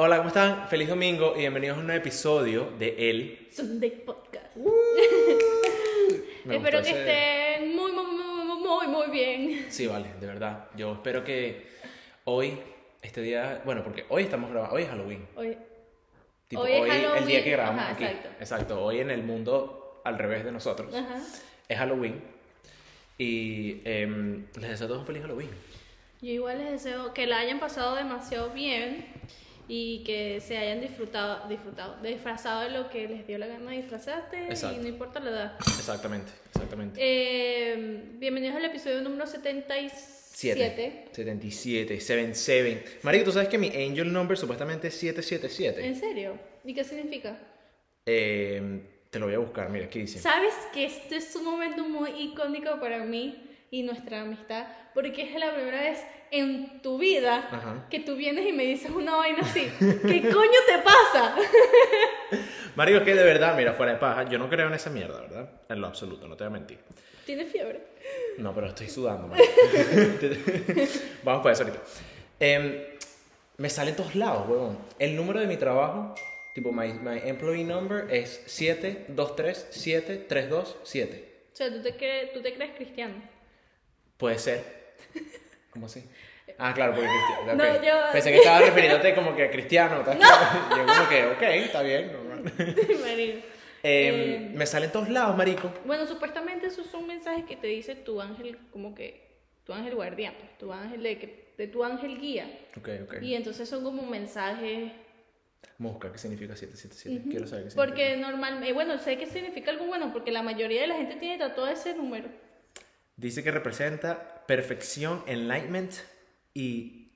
Hola, ¿cómo están? Feliz domingo y bienvenidos a un nuevo episodio de El. Sunday Podcast. Me Espero que ese- estén muy, muy, muy, muy, muy bien. Sí, vale, de verdad. Yo espero que hoy, este día, bueno, porque hoy estamos grabando, hoy es Halloween. Hoy, Tipo, Hoy es el día que grabamos Ajá, aquí. exacto. Hoy en el mundo al revés de nosotros. ajá. Es Halloween. Y em, les deseo a todos un feliz Halloween. Yo igual les deseo que la hayan pasado demasiado bien y que se hayan disfrutado, disfrutado, disfrazado de lo que les dio la gana disfrazarte Exacto. y no importa la edad. Exactamente, exactamente. Eh, bienvenidos al episodio número 77. 77, 77. Marico, ¿tú sabes que mi angel number supuestamente es 777? ¿En serio? ¿Y qué significa? Eh, te lo voy a buscar, mira, aquí dice. Sabes que este es un momento muy icónico para mí y nuestra amistad, porque es la primera vez en tu vida Ajá. que tú vienes y me dices una vaina así. ¿Qué coño te pasa? Marico, es que de verdad, mira, fuera de paja, yo no creo en esa mierda, ¿verdad? En lo absoluto, no te voy a mentir. ¿Tienes fiebre? No, pero estoy sudando, marico. Vamos para eso ahorita. Em, me sale en todos lados, huevón. El número de mi trabajo, tipo, my, my employee number es 7237327. O sea, ¿tú te, crees, tú te crees cristiano. Puede ser. ¿Cómo así? Ah, claro, porque cristiano. No, ok. yo- Pensé que estaba refiriéndote como que a cristiano. ¿estás claro? Yo como que, ok, está bien. normal. Em, Eh. Me sale en todos lados, marico. Bueno, supuestamente esos son mensajes que te dice tu ángel, como que tu ángel guardián, pues, tu ángel de, de tu ángel guía. Ok, ok. Y entonces son como mensajes Mosca, ¿qué significa 777? Quiero saber qué significa. Porque normal, eh, bueno, sé que significa algo bueno, porque la mayoría de la gente tiene tatuado ese número. Dice que representa perfección, enlightenment y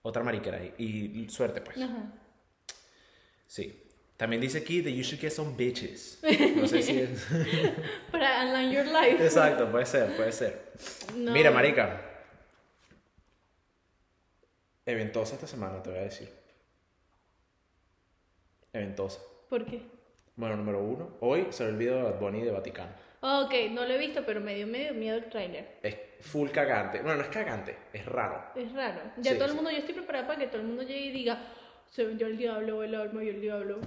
otra mariquera ahí. Y suerte, pues. Ajá. Sí. También dice aquí that you should get some bitches. No sé si es. Para align your life. Exacto, puede ser, puede ser. No. Mira, marica. Eventosa esta semana, te voy a decir. Eventosa. ¿Por qué? Bueno, número uno. Hoy se el video de Bad Bunny de Vaticano. Ok, no lo he visto, pero me dio medio miedo el tráiler. Es full cagante. Bueno, no es cagante, es raro. Es raro. Ya Sí, todo el sí. mundo, yo estoy preparada para que todo el mundo llegue y diga, se vendió el diablo, el alma y el diablo.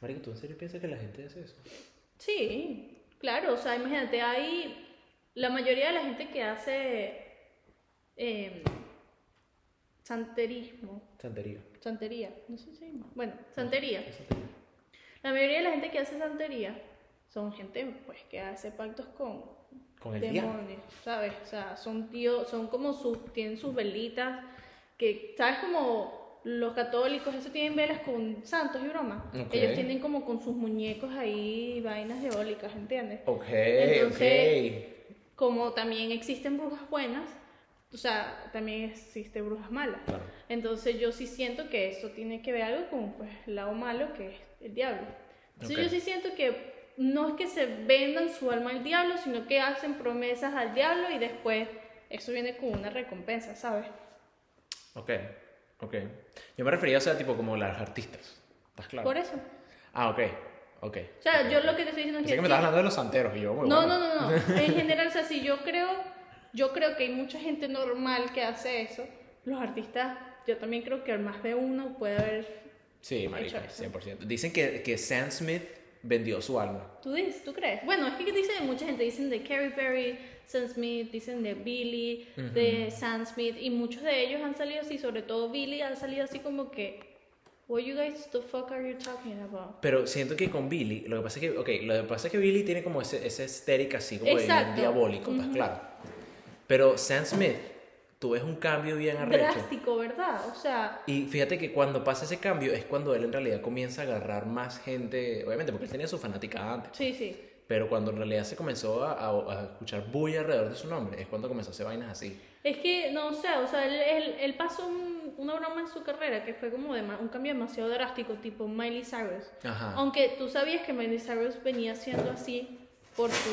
Marica, ¿tú en serio piensas que la gente hace eso? Sí, claro, o sea, imagínate, hay la mayoría de la gente que hace eh, santerismo, Santería. santería, no sé si, bueno, santería. ¿Qué santería? La mayoría de la gente que hace santería son gente pues que hace pactos con Con el diablo. demonios, ¿sabes? O sea, son tíos, son como sus, tienen sus velitas, que, ¿sabes? Como los católicos, eso tienen velas con santos y bromas. Ok. Ellos tienen como con sus muñecos ahí vainas diabólicas, ¿entiendes? Ok, Entonces- Como también existen brujas buenas, o sea, también existen brujas malas. Claro. Entonces yo sí siento que eso tiene que ver algo con pues, el lado malo que es el diablo. Entonces Ok. yo sí siento que no es que se vendan su alma al diablo, sino que hacen promesas al diablo y después eso viene con una recompensa, ¿sabes? Ok, ok. Yo me refería, o sea, tipo como las artistas. ¿Estás claro? Por eso. Ah, ok, ok. O sea, ok, yo lo que te estoy diciendo es que... que me estabas hablando de los santeros y yo, No, no, no, no. En general, o sea, si yo creo, yo creo que hay mucha gente normal que hace eso. Los artistas, yo también creo que más de uno puede haber. Sí, marica, Hecho eso. 100%. Dicen que, que Sam Smith vendió su alma. ¿Tú dices? ¿Tú crees? Bueno, es que dicen mucha gente, dicen de Carrie Perry, Sam Smith, dicen de Billy, de Sam Smith, y muchos de ellos han salido así, sobre todo Billy ha salido así como que, What you guys the fuck are you talking about? Pero siento que con Billy, lo que pasa es que, ok, lo que pasa es que Billy tiene como ese, ese así como de bien Exacto. diabólico, ¿estás claro? Pero Sam Smith, tú ves un cambio bien arrecho. Drástico, ¿verdad? O sea, Y fíjate que cuando pasa ese cambio es cuando él en realidad comienza a agarrar más gente, obviamente porque él tenía su fanática antes, sí, sí. pero cuando en realidad se comenzó a, a- a escuchar bulla alrededor de su nombre, es cuando comenzó a hacer vainas así. Es que, no sé, o sea, él, él, él pasó un- una broma en su carrera que fue como de un cambio demasiado drástico, tipo Miley Cyrus. Ajá. Aunque tú sabías que Miley Cyrus venía siendo así por su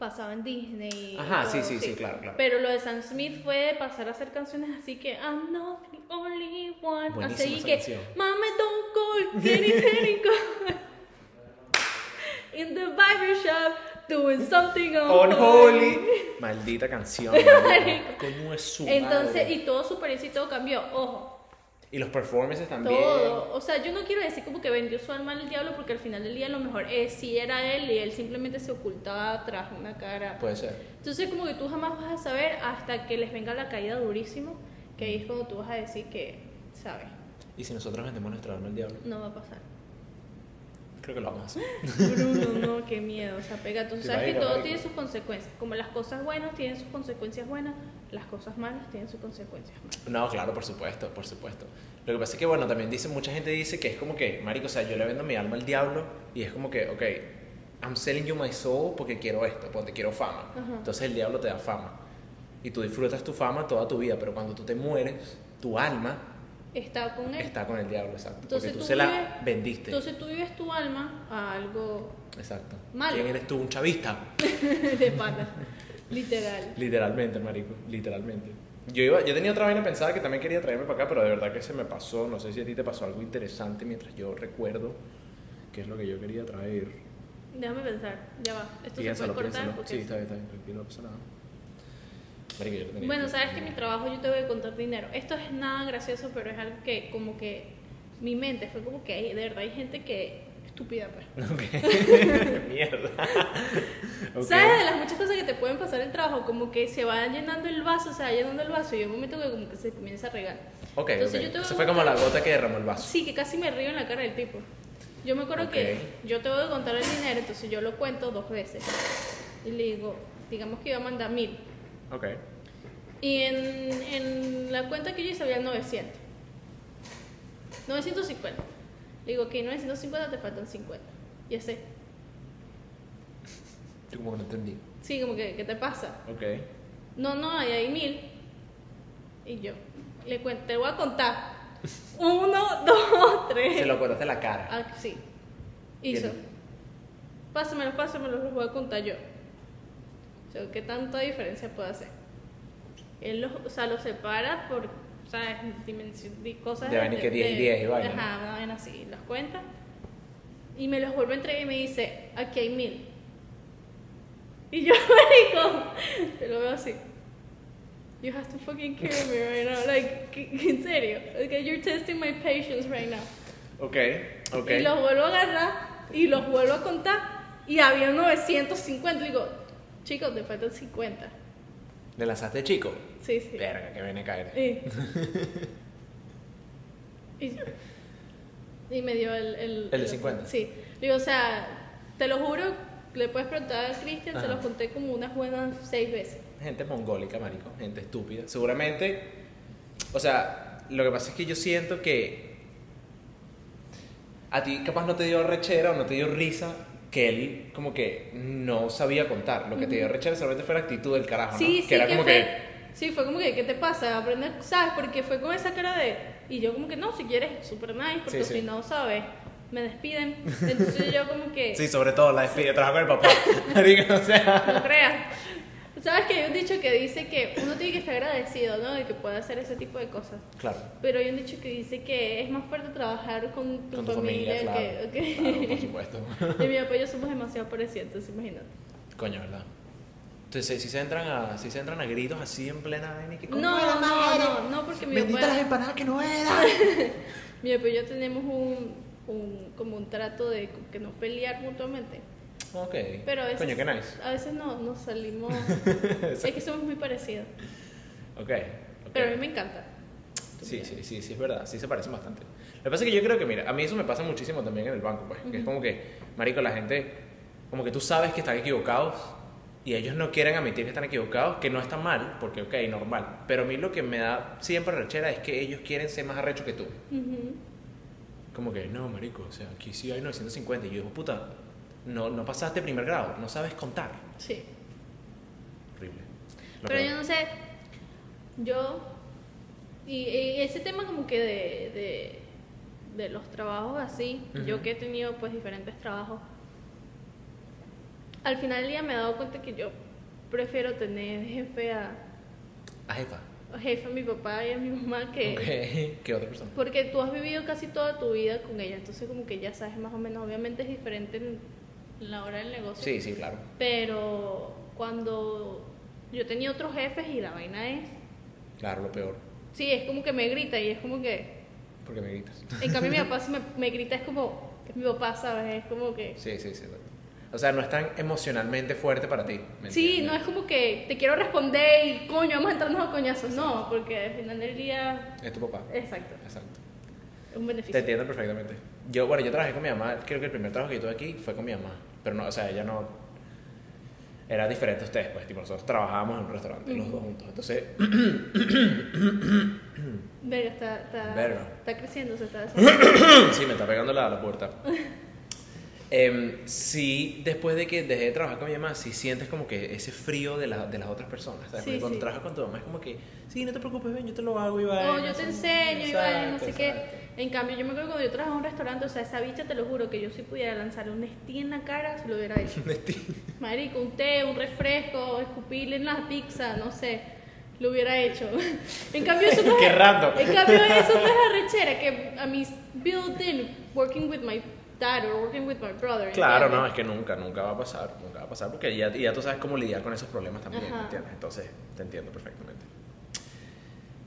pasaba en Disney. y Ajá, sí, todo, sí, sí, claro, claro. Pero lo de Sam Smith fue pasar a hacer canciones así que I'm not the only one. Buenísima así esa que canción. Mame don't call, call. In the barber shop, doing something Unholy. Maldita canción. Coño es su Entonces, madre. y todo su y todo cambió. Ojo, Y los performances también. Todo. O sea, yo no quiero decir como que vendió su alma al diablo porque al final del día a lo mejor es sí era él y él simplemente se ocultaba tras una cara. Puede ser. Entonces como que tú jamás vas a saber hasta que les venga la caída durísimo, que ahí es cuando tú vas a decir que, ¿sabes? ¿Y si nosotros vendemos nuestra alma al diablo? No va a pasar. Creo que lo vamos a hacer. Bruno, no, qué miedo. O sea, pega. Tú sabes que todo tiene sus consecuencias. Como las cosas buenas tienen sus consecuencias buenas, las cosas malas tienen sus consecuencias malas. No, claro, por supuesto, por supuesto. Lo que pasa es que, bueno, también dice, mucha gente dice que es como que, marico, o sea, yo le vendo mi alma al diablo y es como que, ok, I'm selling you my soul porque quiero esto, porque quiero fama. Ajá. Entonces el diablo te da fama. Y tú disfrutas tu fama toda tu vida, pero cuando tú te mueres, tu alma Está con él. está con el diablo, exacto. Entonces porque tú tú se la vives- vendiste. Entonces tú vives tu alma a algo exacto. malo. ¿Quién eres tú? Un chavista. de pata. Literal. Literalmente, marico, literalmente. Yo, iba, yo tenía otra vaina pensada que también quería traerme para acá, pero de verdad que se me pasó. No sé si a ti te pasó algo interesante mientras yo recuerdo qué es lo que yo quería traer. Déjame pensar. Ya va. Esto Piénsalo, se puede cortar. piénsalo. Sí, está bien, está bien, tranquilo, no pasa nada. Marico, yo tenía Bueno, sabes que mi trabajo yo te voy a contar dinero. Esto es nada gracioso, pero es algo que como que mi mente fue como que hay, de verdad hay gente que estúpida pues. Ok. Mierda. Ok. ¿Sabes de las muchas cosas que te pueden pasar en el trabajo? Como que se va llenando el vaso, se va llenando el vaso y hay un momento que como que se comienza a regar. Ok, Entonces ok. yo te voy a Eso fue como la gota que derramó el vaso. Sí, que casi me río en la cara del tipo. Yo me acuerdo que Ok. yo te voy a contar el dinero, entonces yo lo cuento dos veces. Y le digo, digamos que iba a mandar mil. Ok. Y en, en la cuenta que yo hice había 900. 950. Le digo, ok, 950 te faltan 50. Y ese, Yo como que no entendí. sí, como que, ¿qué te pasa? Ok. No, no, ahí hay mil. Y yo, le cuento, te voy a contar. Uno, dos, tres. Se lo acordaste la cara. Ah, sí. Hizo. Pásamelo, pásamelo, los voy a contar yo. O sea, ¿qué tanta diferencia puede hacer? Él los, o sea, los separa por, ¿sabes? Dimensión, di- cosas De vaina que 10 y 10 y vaina, Ajá, una vaina así. Los cuenta. Y me los vuelve a entregar y me dice, aquí hay mil. Y yo, marico, yo lo veo así. You have to fucking kill me right now. Like, ¿qué- ¿en serio? Okay, you're testing my patience right now. Ok, ok. Y los vuelvo a agarrar y los vuelvo a contar. Y había 950. Digo, chicos, te faltan 50. ¿Le lanzaste chico? Sí, sí. Verga, que viene a caer. Y, y, y me dio el... El, ¿El de 50? Sí. Digo, o sea, te lo juro, le puedes preguntar a Cristian, se lo conté como unas buenas seis veces. Gente mongólica, marico. Gente estúpida. Seguramente. O sea, lo que pasa es que yo siento que. A ti capaz no te dio rechera o no te dio risa que él como que no sabía contar. Lo que te dio rechera solamente fue la actitud del carajo, Sí, ¿no? sí, que era como fue, que. Sí, fue como que, ¿qué te pasa? Aprender, ¿sabes? Porque fue con esa cara de... Y yo como que, no, si quieres, super nice, porque Sí, sí. si no, ¿sabes? Me despiden. Entonces yo como que... Sí, sobre todo la despide, trabajo con el papá. O sea. No creas. ¿Sabes que hay un dicho que dice que uno tiene que estar agradecido, ¿no? De que puede hacer ese tipo de cosas. Claro. Pero hay un dicho que dice que es más fuerte trabajar con tu Con tu familia, familia, claro. que... que- Claro, por supuesto. y mi papá y yo somos demasiado parecidos, imagínate. Coño, ¿verdad? Entonces, si se entran a, si se entran a gritos así en plena vaina que No, "¿Cómo era, no, no, no, porque mi Bendita las empanadas que no era. Mi papá y yo tenemos un, un, como un trato de que no pelear mutuamente. ok. Pero a veces, Coño, qué nice. a veces no, nos salimos... es que somos muy parecidos. Ok. ok. Pero a mí me encanta. Sí, sí, sí, sí, es verdad, sí se parecen bastante. Lo que pasa es que yo creo que, mira, a mí eso me pasa muchísimo también en el banco, pues, que es como que, marico, la gente, como que tú sabes que están equivocados y ellos no quieren admitir que están equivocados, que no está mal, porque, ok, normal. Pero a mí lo que me da siempre rechera es que ellos quieren ser más arrechos que tú. Ujú. Como que, no, marico, o sea, aquí sí hay 950. Y yo digo, puta, no, no pasaste primer grado, no sabes contar. Sí. Horrible. Lo Pero yo no sé, yo, y, y ese tema como que de, de, de los trabajos así, yo que he tenido pues diferentes trabajos, al final del día me he dado cuenta que yo prefiero tener jefe a, A jefa. a jefe a mi papá y a mi mamá que... Ok. ¿Qué otra persona? Porque tú has vivido casi toda tu vida con ella, entonces como que ya sabes más o menos, obviamente es diferente en la hora del negocio. Sí, sí, claro. Pero cuando yo tenía otros jefes y la vaina es Claro, lo peor. Sí, es como que me grita y es como que, Porque me gritas. En cambio, mi papá si me, me grita es como, es mi papá, ¿sabes? Es como que... Sí, sí, sí. O sea, no es tan emocionalmente fuerte para ti. ¿me Sí, no es como que te quiero responder y coño, vamos a entrarnos a coñazos. No, porque al final del día. Es tu papá. Exacto, Exacto. es un Te beneficio. entiendo perfectamente. Yo, bueno, yo trabajé con mi mamá, creo que el primer trabajo que yo tuve aquí fue con mi mamá. Pero no, o sea, ella no. Era diferente a ustedes, pues, tipo, nosotros trabajábamos en un restaurante, los dos juntos. Entonces, Verga, está, está, Verga. está creciendo, se está sí, me está pegando la, la puerta. Em, sí, después de que dejé de trabajar con mi mamá, sí sientes como que ese frío de, la- de las otras personas. ¿sabes? Sí, cuando sí. trabajas con tu mamá es como que, sí, no te preocupes, ven, yo te lo hago, Iván. O yo te enseño, vaya, no sé qué. En cambio, yo me acuerdo cuando yo trabajaba en un restaurante, o sea, esa bicha, te lo juro, que yo si pudiera lanzarle un Nestí en la cara, se lo hubiera hecho. Marico, un té, un refresco, escupirle en la pizza, no sé, lo hubiera hecho. en cambio, eso no es. En cambio, eso no es arrechera, que a mis built-in, working with my dad or working with my brother. Claro, ¿entiendes? no, es que nunca, nunca va a pasar, nunca va a pasar, porque ya, ya tú sabes cómo lidiar con esos problemas también, Ajá. ¿entiendes? Entonces, te entiendo perfectamente.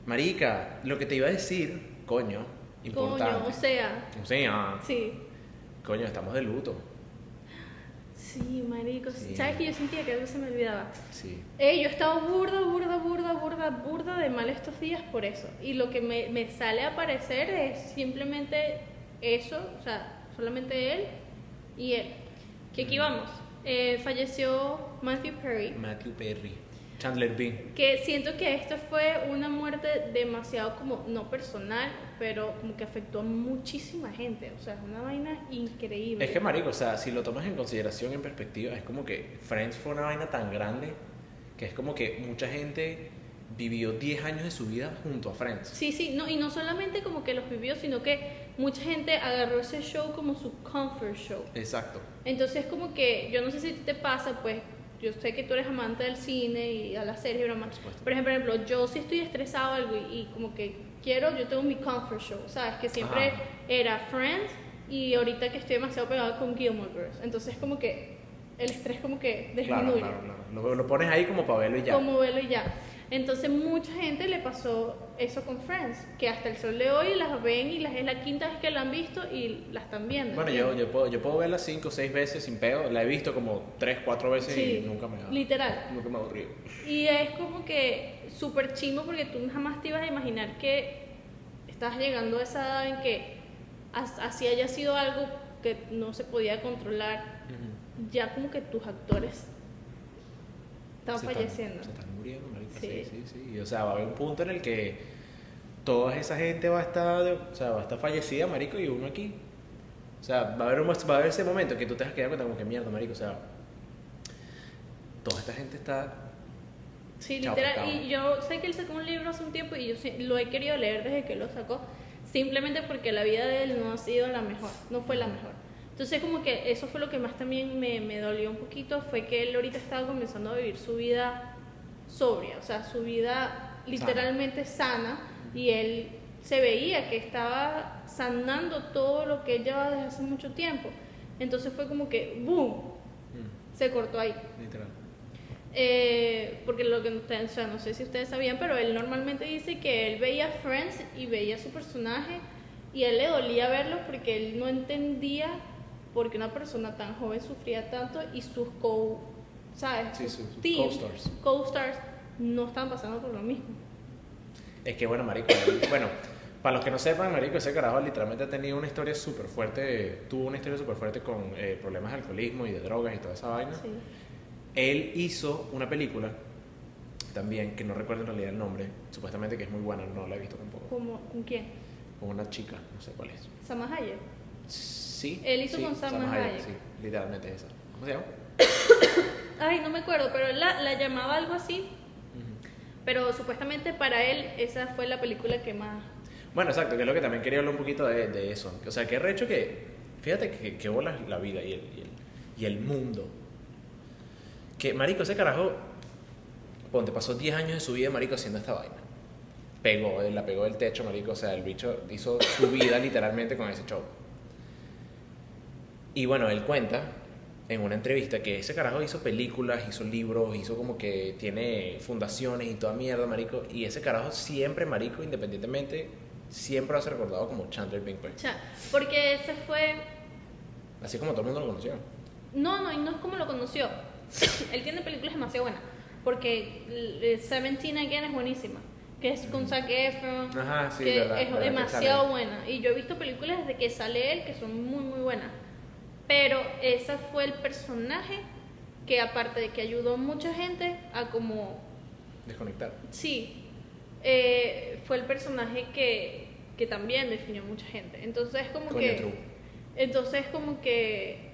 Marica, lo que te iba a decir, coño, importante. Coño, o sea, O sea, sí. coño, estamos de luto. Sí, marico. Sí. ¿Sabes que yo sentía que algo se me olvidaba? Sí. Eh, yo he estado burda, burda, burda, burda, burda de mal estos días por eso. Y lo que me, me sale a aparecer es simplemente eso, o sea, solamente él y él. Que aquí vamos. Eh, falleció Matthew Perry. Matthew Perry. Chandler Bing. Que siento que esto fue una muerte demasiado como, no personal, pero como que afectó a muchísima gente. O sea, es una vaina increíble. Es que, marico, o sea, si lo tomas en consideración, en perspectiva, es como que Friends fue una vaina tan grande que es como que mucha gente vivió 10 años de su vida junto a Friends. Sí, sí, no, y no solamente como que los vivió, sino que mucha gente agarró ese show como su comfort show. Exacto. Entonces como que, yo no sé si te pasa, pues yo sé que tú eres amante del cine y a la serie y broma. Por ejemplo, yo si estoy estresado algo y, y como que quiero, yo tengo mi comfort show, ¿sabes? Que siempre Ajá. era Friends y ahorita que estoy demasiado pegada con Gilmore Girls. Entonces como que el estrés como que Claro, disminuye. claro, claro. Lo, lo pones ahí como para verlo y ya. como verlo y ya. Entonces mucha gente le pasó eso con Friends, que hasta el sol de hoy las ven y las, es la quinta vez que la han visto y la están viendo. Bueno, yo, yo, puedo, yo puedo verla 5 o 6 veces sin pedo. La he visto como 3, 4 veces Sí, y nunca me ha literal. Nunca me ha aburrido. Y es como que súper chimbo porque tú jamás te ibas a imaginar que estás llegando a esa edad en que as- así haya sido algo que no se podía controlar, ya como que tus actores están Se falleciendo. se están muriendo, marica. Sí. Sí. sí, o sea, va a haber un punto en el que toda esa gente va a estar, o sea, va a estar fallecida, marico, y uno aquí. O sea, va a haber, un- va a haber ese momento que tú te vas a quedar cuenta como que mierda, marico, o sea, toda esta gente está... Sí, Chao, literal. Y yo sé que él sacó un libro hace un tiempo y yo lo he querido leer desde que lo sacó, simplemente porque la vida de él no ha sido la mejor, no fue la mejor. Entonces como que eso fue lo que más también me, me dolió un poquito, fue que él ahorita estaba comenzando a vivir su vida sobria, o sea, su vida literalmente sana, y él se veía que estaba sanando todo lo que él llevaba desde hace mucho tiempo. Entonces fue como que, ¡boom!, Mm, se cortó ahí. literal. Eh, porque lo que ustedes, o sea, no sé si ustedes sabían, pero él normalmente dice que él veía Friends y veía su personaje y a él le dolía verlo porque él no entendía por qué una persona tan joven sufría tanto y sus co, ¿sabes? Sí, Sus sus- sus team, co-stars. co-stars no estaban pasando por lo mismo. Es que bueno, marico, bueno, para los que no sepan, marico, ese carajo literalmente ha tenido una historia súper fuerte, tuvo una historia súper fuerte con eh, problemas de alcoholismo y de drogas y toda esa vaina. Sí. Él hizo una película también, que no recuerdo en realidad el nombre, supuestamente que es muy buena, no la he visto tampoco, ¿Cómo, ¿Con quién? con una chica, no sé cuál es. Sama Hayek. Sí. Él hizo sí, con Salma Hayek. Sí, literalmente es esa. ¿Cómo se llama? Ay, no me acuerdo, pero él la, la llamaba algo así. Pero supuestamente para él esa fue la película que más... Bueno, exacto, que es lo que también quería hablar un poquito de, de eso. O sea, que recho que, fíjate que, que bola la vida y el, y, el, y el mundo. Que, marico, ese carajo, ponte, pasó 10 años de su vida, marico, haciendo esta vaina. Pegó, la pegó del techo, marico, o sea, el bicho hizo su vida literalmente con ese show. Y bueno, él cuenta en una entrevista que ese carajo hizo películas, hizo libros, hizo como que tiene fundaciones y toda mierda, marico. Y ese carajo siempre, marico, independientemente, siempre va a ser recordado como Chandler Bing. O sea, porque ese fue... Así como todo el mundo lo conoció. No, no, y no es como lo conoció. Él tiene películas demasiado buenas. Porque eh, Seventeen Again es buenísima. Que es con Zac Efron. Ajá, sí, que verdad, es verdad que demasiado sale. buena. Y yo he visto películas desde que sale él que son muy, muy buenas. Pero ese fue el personaje que aparte de que ayudó a mucha gente a como Desconectar. Sí, eh, fue el personaje que, que también definió a mucha gente. Entonces como Coño, que... true. Entonces como que...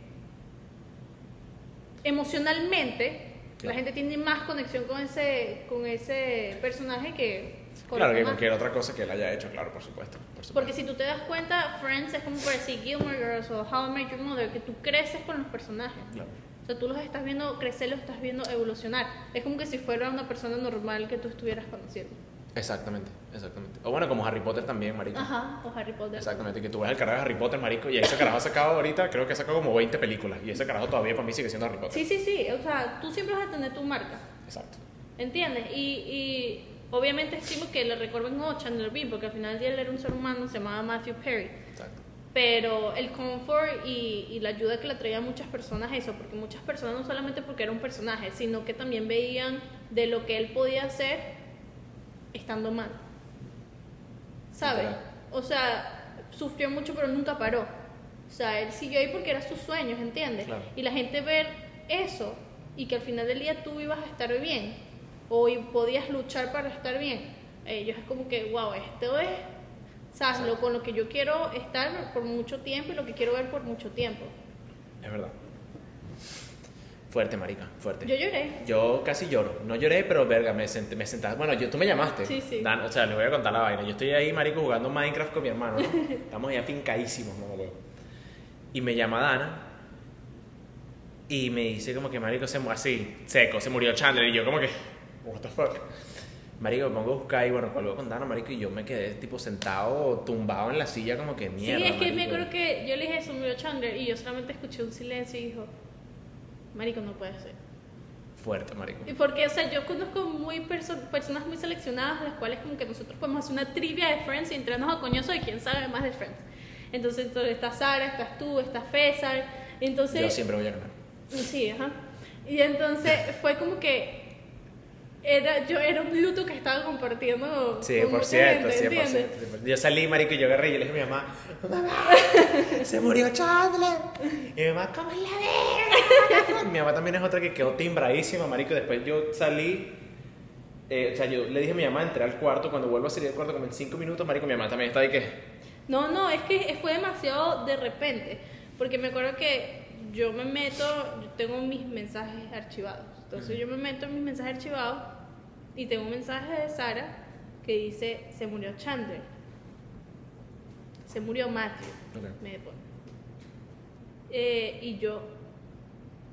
Emocionalmente, Claro. la gente tiene más conexión con ese, con ese personaje que Claro, que cualquier otra cosa que él haya hecho, claro, por supuesto. Por supuesto. Porque si tú te das cuenta, Friends es como por decir Gilmore Girls o How I Met Your Mother, que tú creces con los personajes. Claro. O sea, tú los estás viendo crecer, los estás viendo evolucionar. Es como que si fuera una persona normal que tú estuvieras conociendo. Exactamente, exactamente. O bueno, como Harry Potter también, marico. Ajá, o Harry Potter. Exactamente, que tú ves el carajo de Harry Potter, marico, y ese carajo ha sacado ahorita, creo que ha sacado como 20 películas, y ese carajo todavía para mí sigue siendo Harry Potter. Sí, sí, sí. O sea, tú siempre vas a tener tu marca. Exacto. ¿Entiendes? Y, y obviamente estimo que le recuerden a Chandler Bing, porque al final del día él era un ser humano, se llamaba Matthew Perry. Exacto. Pero el confort y, y la ayuda que le traía a muchas personas eso, porque muchas personas no solamente porque era un personaje, sino que también veían de lo que él podía hacer estando mal. ¿Sabes? O sea, sufrió mucho pero nunca paró. O sea, él siguió ahí porque era sus sueños, ¿entiendes? Claro. Y la gente ver eso y que al final del día tú ibas a estar bien o podías luchar para estar bien, ellos es como que, wow, esto es, ¿sabes? Lo, con lo que yo quiero estar por mucho tiempo y lo que quiero ver por mucho tiempo. Es verdad. Fuerte, marica, fuerte. Yo lloré. Yo casi lloro. No lloré, pero verga, me senté, me sentaba. Bueno, yo, tú me llamaste. Sí, sí. Dan- o sea, les voy a contar la vaina. Yo estoy ahí, marico, jugando Minecraft con mi hermano, ¿no? Estamos ya fincadísimos, no huevo. Y me llama Dana. Y me dice como que marico se así, seco, se murió Chandler. Y yo como que, what the fuck. Marico, me pongo a buscar y bueno, cuelgo con Dana, marico, y yo me quedé tipo sentado, tumbado en la silla como que mierda. sí, es que me marico. acuerdo que yo le dije eso, murió Chandler, y yo solamente escuché un silencio y dijo, Marico, no puede ser. Fuerte, marico. Y porque, o sea, yo conozco muy perso- personas muy seleccionadas, las cuales como que nosotros podemos hacer una trivia de Friends y entrarnos a coñoso de quién sabe más de Friends. Entonces, entonces está Sara, estás tú, está César. Entonces, Yo siempre voy a ganar. Sí, ajá. Y entonces fue como que era, yo era un luto que estaba compartiendo Sí, con por cierto, gente, sí, por cierto. Yo salí, marico, y yo agarré y yo le dije a mi mamá, mamá, se murió Chandler. Y mi mamá, ¿cómo es la verga? mi mamá también es otra que quedó timbradísima, marico. Después yo salí, eh, o sea, yo le dije a mi mamá, entré al cuarto, cuando vuelvo a salir del cuarto como en cinco minutos, marico, mi mamá también está ahí que... No, no, es que fue demasiado de repente. Porque me acuerdo que yo me meto, yo tengo mis mensajes archivados. Entonces yo me meto en mis mensajes archivados y tengo un mensaje de Sara que dice, se murió Chandler. Se murió Matthew. Ok. Me pone. Eh, y yo,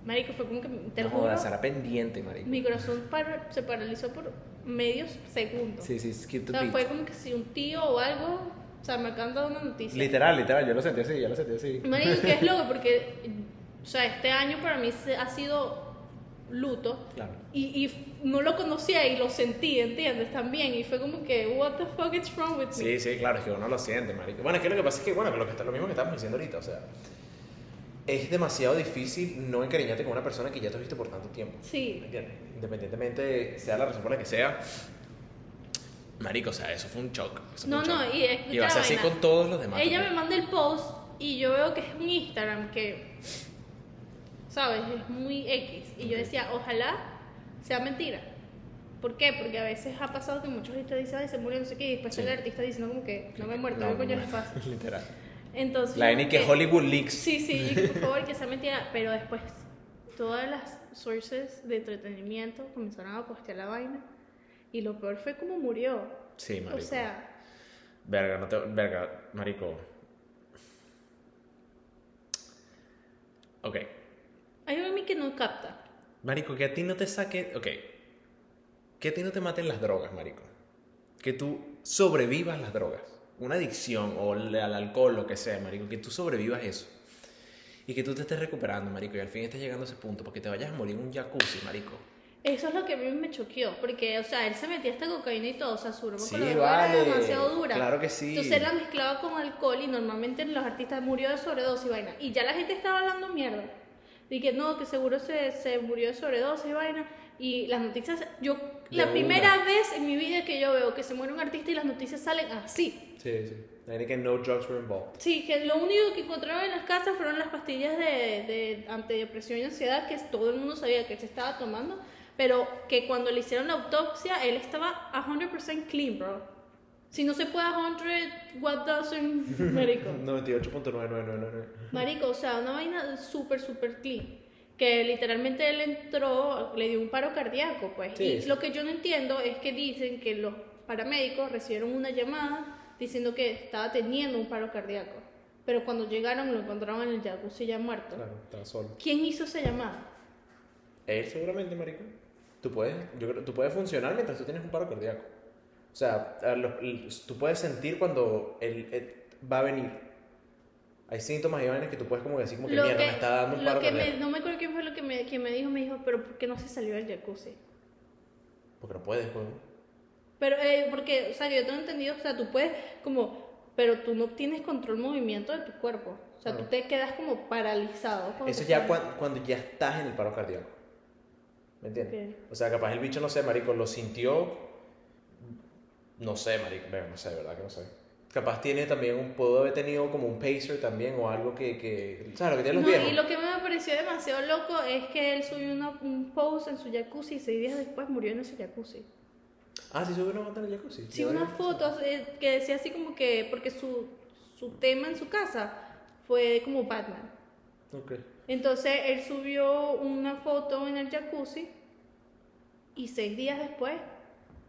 marico, fue como que, te lo No juro, jodas, estará pendiente, marico. mi corazón para- se paralizó por medios segundos. Sí, sí, skip O the sea, beat. fue como que si un tío o algo, o sea, me acaban dado una noticia. Literal, literal, yo lo sentí así, yo lo sentí así. Marico, que es loco porque, o sea, este año para mí ha sido luto Claro. y, y no lo conocía y lo sentí, ¿entiendes? También y fue como que, what the fuck is wrong with me? Sí, sí, claro, es que uno lo siente, marico. Bueno, es que lo que pasa es que, bueno, lo, que está, lo mismo que estamos diciendo ahorita, o sea, es demasiado difícil no encariñarte con una persona que ya te has visto por tanto tiempo. Sí. ¿Me entiendes? Independientemente sea la razón por la que sea, marico, o sea, eso fue un shock. eso No, un no, shock. y escucha Y va a ser así con todos los demás. Ella me también. manda el post y yo veo que es un Instagram que, ¿sabes? Es muy X. Y yo decía, ojalá sea mentira. ¿Por qué? Porque a veces ha pasado que muchos artistas dicen, ay, se murió, no sé qué, y después Sí. el artista diciendo como que no me he muerto, No, ¿qué coño no, les pasa? Literal. Entonces, La N que Hollywood Leaks. Sí, sí, por favor que sea mentira, pero después todas las sources de entretenimiento comenzaron a postear la vaina y lo peor fue como murió. Sí, marico. O sea, Verga, no te. Verga, marico. Ok. Hay algo en mí que no capta. Marico, que a ti no te saque. Ok. Que a ti no te maten las drogas, marico. Que tú sobrevivas las drogas. Una adicción o al al alcohol, lo que sea, marico. Que tú sobrevivas eso. Y que tú te estés recuperando, marico. Y al fin estés llegando a ese punto. Porque te vayas a morir en un jacuzzi, marico. Eso es lo que a mí me choqueó, porque, o sea, él se metía hasta cocaína y todo, o sea, su broma Sí, con vale. era demasiado dura. Claro que sí. Entonces él la mezclaba con alcohol y normalmente los artistas murió de sobredosis y vaina. Y ya la gente estaba hablando mierda. Y que no, que seguro se, se murió de sobredosis y vaina. Y las noticias, yo, De la una. primera vez en mi vida que yo veo que se muere un artista y las noticias salen así. Sí, sí. Que no drugs were involved. Sí, que lo único que encontraron en las casas fueron las pastillas de, de antidepresión y ansiedad que todo el mundo sabía que él se estaba tomando, pero que cuando le hicieron la autopsia él estaba 100% clean, bro. Si no se puede 100, what doesn't, marico? 98.9999. Marico, o sea, una vaina súper, súper clean. Que literalmente él entró, le dio un paro cardíaco, pues. Sí, y lo que yo no entiendo es que dicen que los paramédicos recibieron una llamada diciendo que estaba teniendo un paro cardíaco. Pero cuando llegaron lo encontraron en el jacuzzi ya muerto. Claro, estaba solo. ¿Quién hizo esa llamada? Él seguramente, marico. Tú puedes, yo creo, tú puedes funcionar mientras tú tienes un paro cardíaco. O sea, el- tú puedes sentir cuando él, él va a venir. Hay síntomas y vainas que tú puedes como decir como que Lo mierda, que- me está dando un paro que me- no me acuerdo quién fue lo que me, que me dijo, me dijo, pero ¿por qué no se salió del jacuzzi? Porque no puedes, pues. Pero, eh, porque, o sea, yo tengo entendido, o sea, tú puedes como, pero tú no tienes control movimiento de tu cuerpo. O sea, Claro. tú te quedas como paralizado. Eso ya cuando, cuando ya estás en el paro cardíaco. ¿Me entiendes? Ok. O sea, capaz el bicho, no sé, marico, lo sintió. No sé, marico, no sé, ¿verdad? Que no sé. Capaz tiene también un. Pudo haber tenido como un pacer también o algo que. que ¿Sabes lo que tienen No, los viejos? y lo que me pareció demasiado loco es que él subió una- un post en su jacuzzi y seis días después murió en ese jacuzzi. Ah, sí, subió una foto en el jacuzzi. Sí, una foto eh, que decía así como que, porque su, su tema en su casa fue como Batman. Ok. Entonces él subió una foto en el jacuzzi y seis días después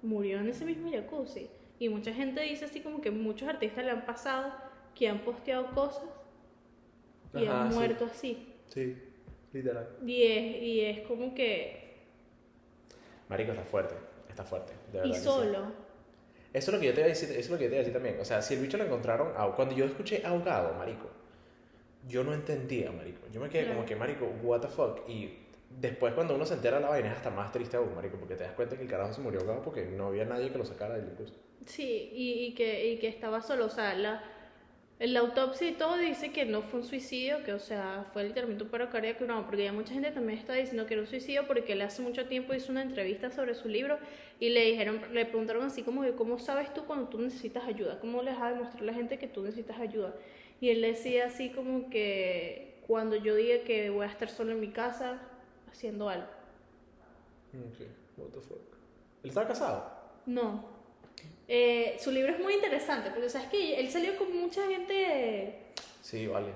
murió en ese mismo jacuzzi. Y mucha gente dice así como que muchos artistas le han pasado que han posteado cosas y Ajá, han sí. muerto así. Sí, literal. Y es, y es como que... Marico, está fuerte. Está fuerte. De verdad. Y que sí. solo. Eso es lo que yo te iba a decir, eso es lo que yo te iba a decir también. O sea, si el bicho lo encontraron, cuando yo escuché ahogado, marico, yo no entendía, marico. Yo me quedé Claro. como que, marico, what the fuck. Y después cuando uno se entera la vaina es hasta más triste aún, marico, porque te das cuenta que el carajo se murió ahogado porque no había nadie que lo sacara del jacuzzi. Sí, y, y que, y que estaba solo. O sea, la, la autopsia y todo dice que no fue un suicidio, que o sea, fue literalmente un paro cardíaco. No, porque ya mucha gente también está diciendo que era un suicidio porque él hace mucho tiempo hizo una entrevista sobre su libro y le dijeron, le preguntaron así como que, ¿cómo sabes tú cuando tú necesitas ayuda? ¿Cómo les vas a demostrar a la gente que tú necesitas ayuda? Y él decía así como que cuando yo diga que voy a estar solo en mi casa haciendo algo. Ok, what the fuck. ¿Él estaba casado? No. Eh, su libro es muy interesante porque sabes que él salió con mucha gente Sí, vale.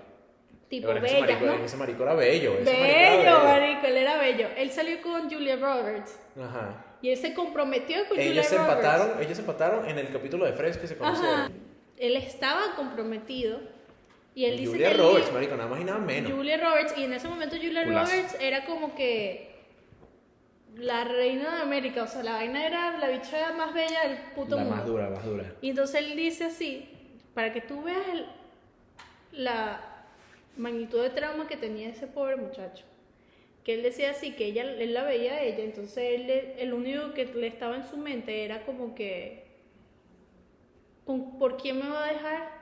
tipo Pero ese marico, ¿no? ese marico era bello. ese marico Bello, era bello. marico, él era bello. Él salió con Julia Roberts Ajá. y él se comprometió con Julia Ellos se Roberts. empataron, ellos se empataron en el capítulo de Fresh que se conocieron. Ajá. Él estaba comprometido y él dice Julia que él- Roberts, marico, nada más y nada menos. Julia Roberts y en ese momento Julia Culazo. Roberts era como que la reina de América, o sea, la vaina era la bicha más bella del puto La mundo. más dura, más dura. Y entonces él dice así, para que tú veas el- la magnitud de trauma que tenía ese pobre muchacho. Que él decía así, que ella, él la veía a ella, entonces él, el único que le estaba en su mente era como que, ¿con- ¿por quién me va a dejar?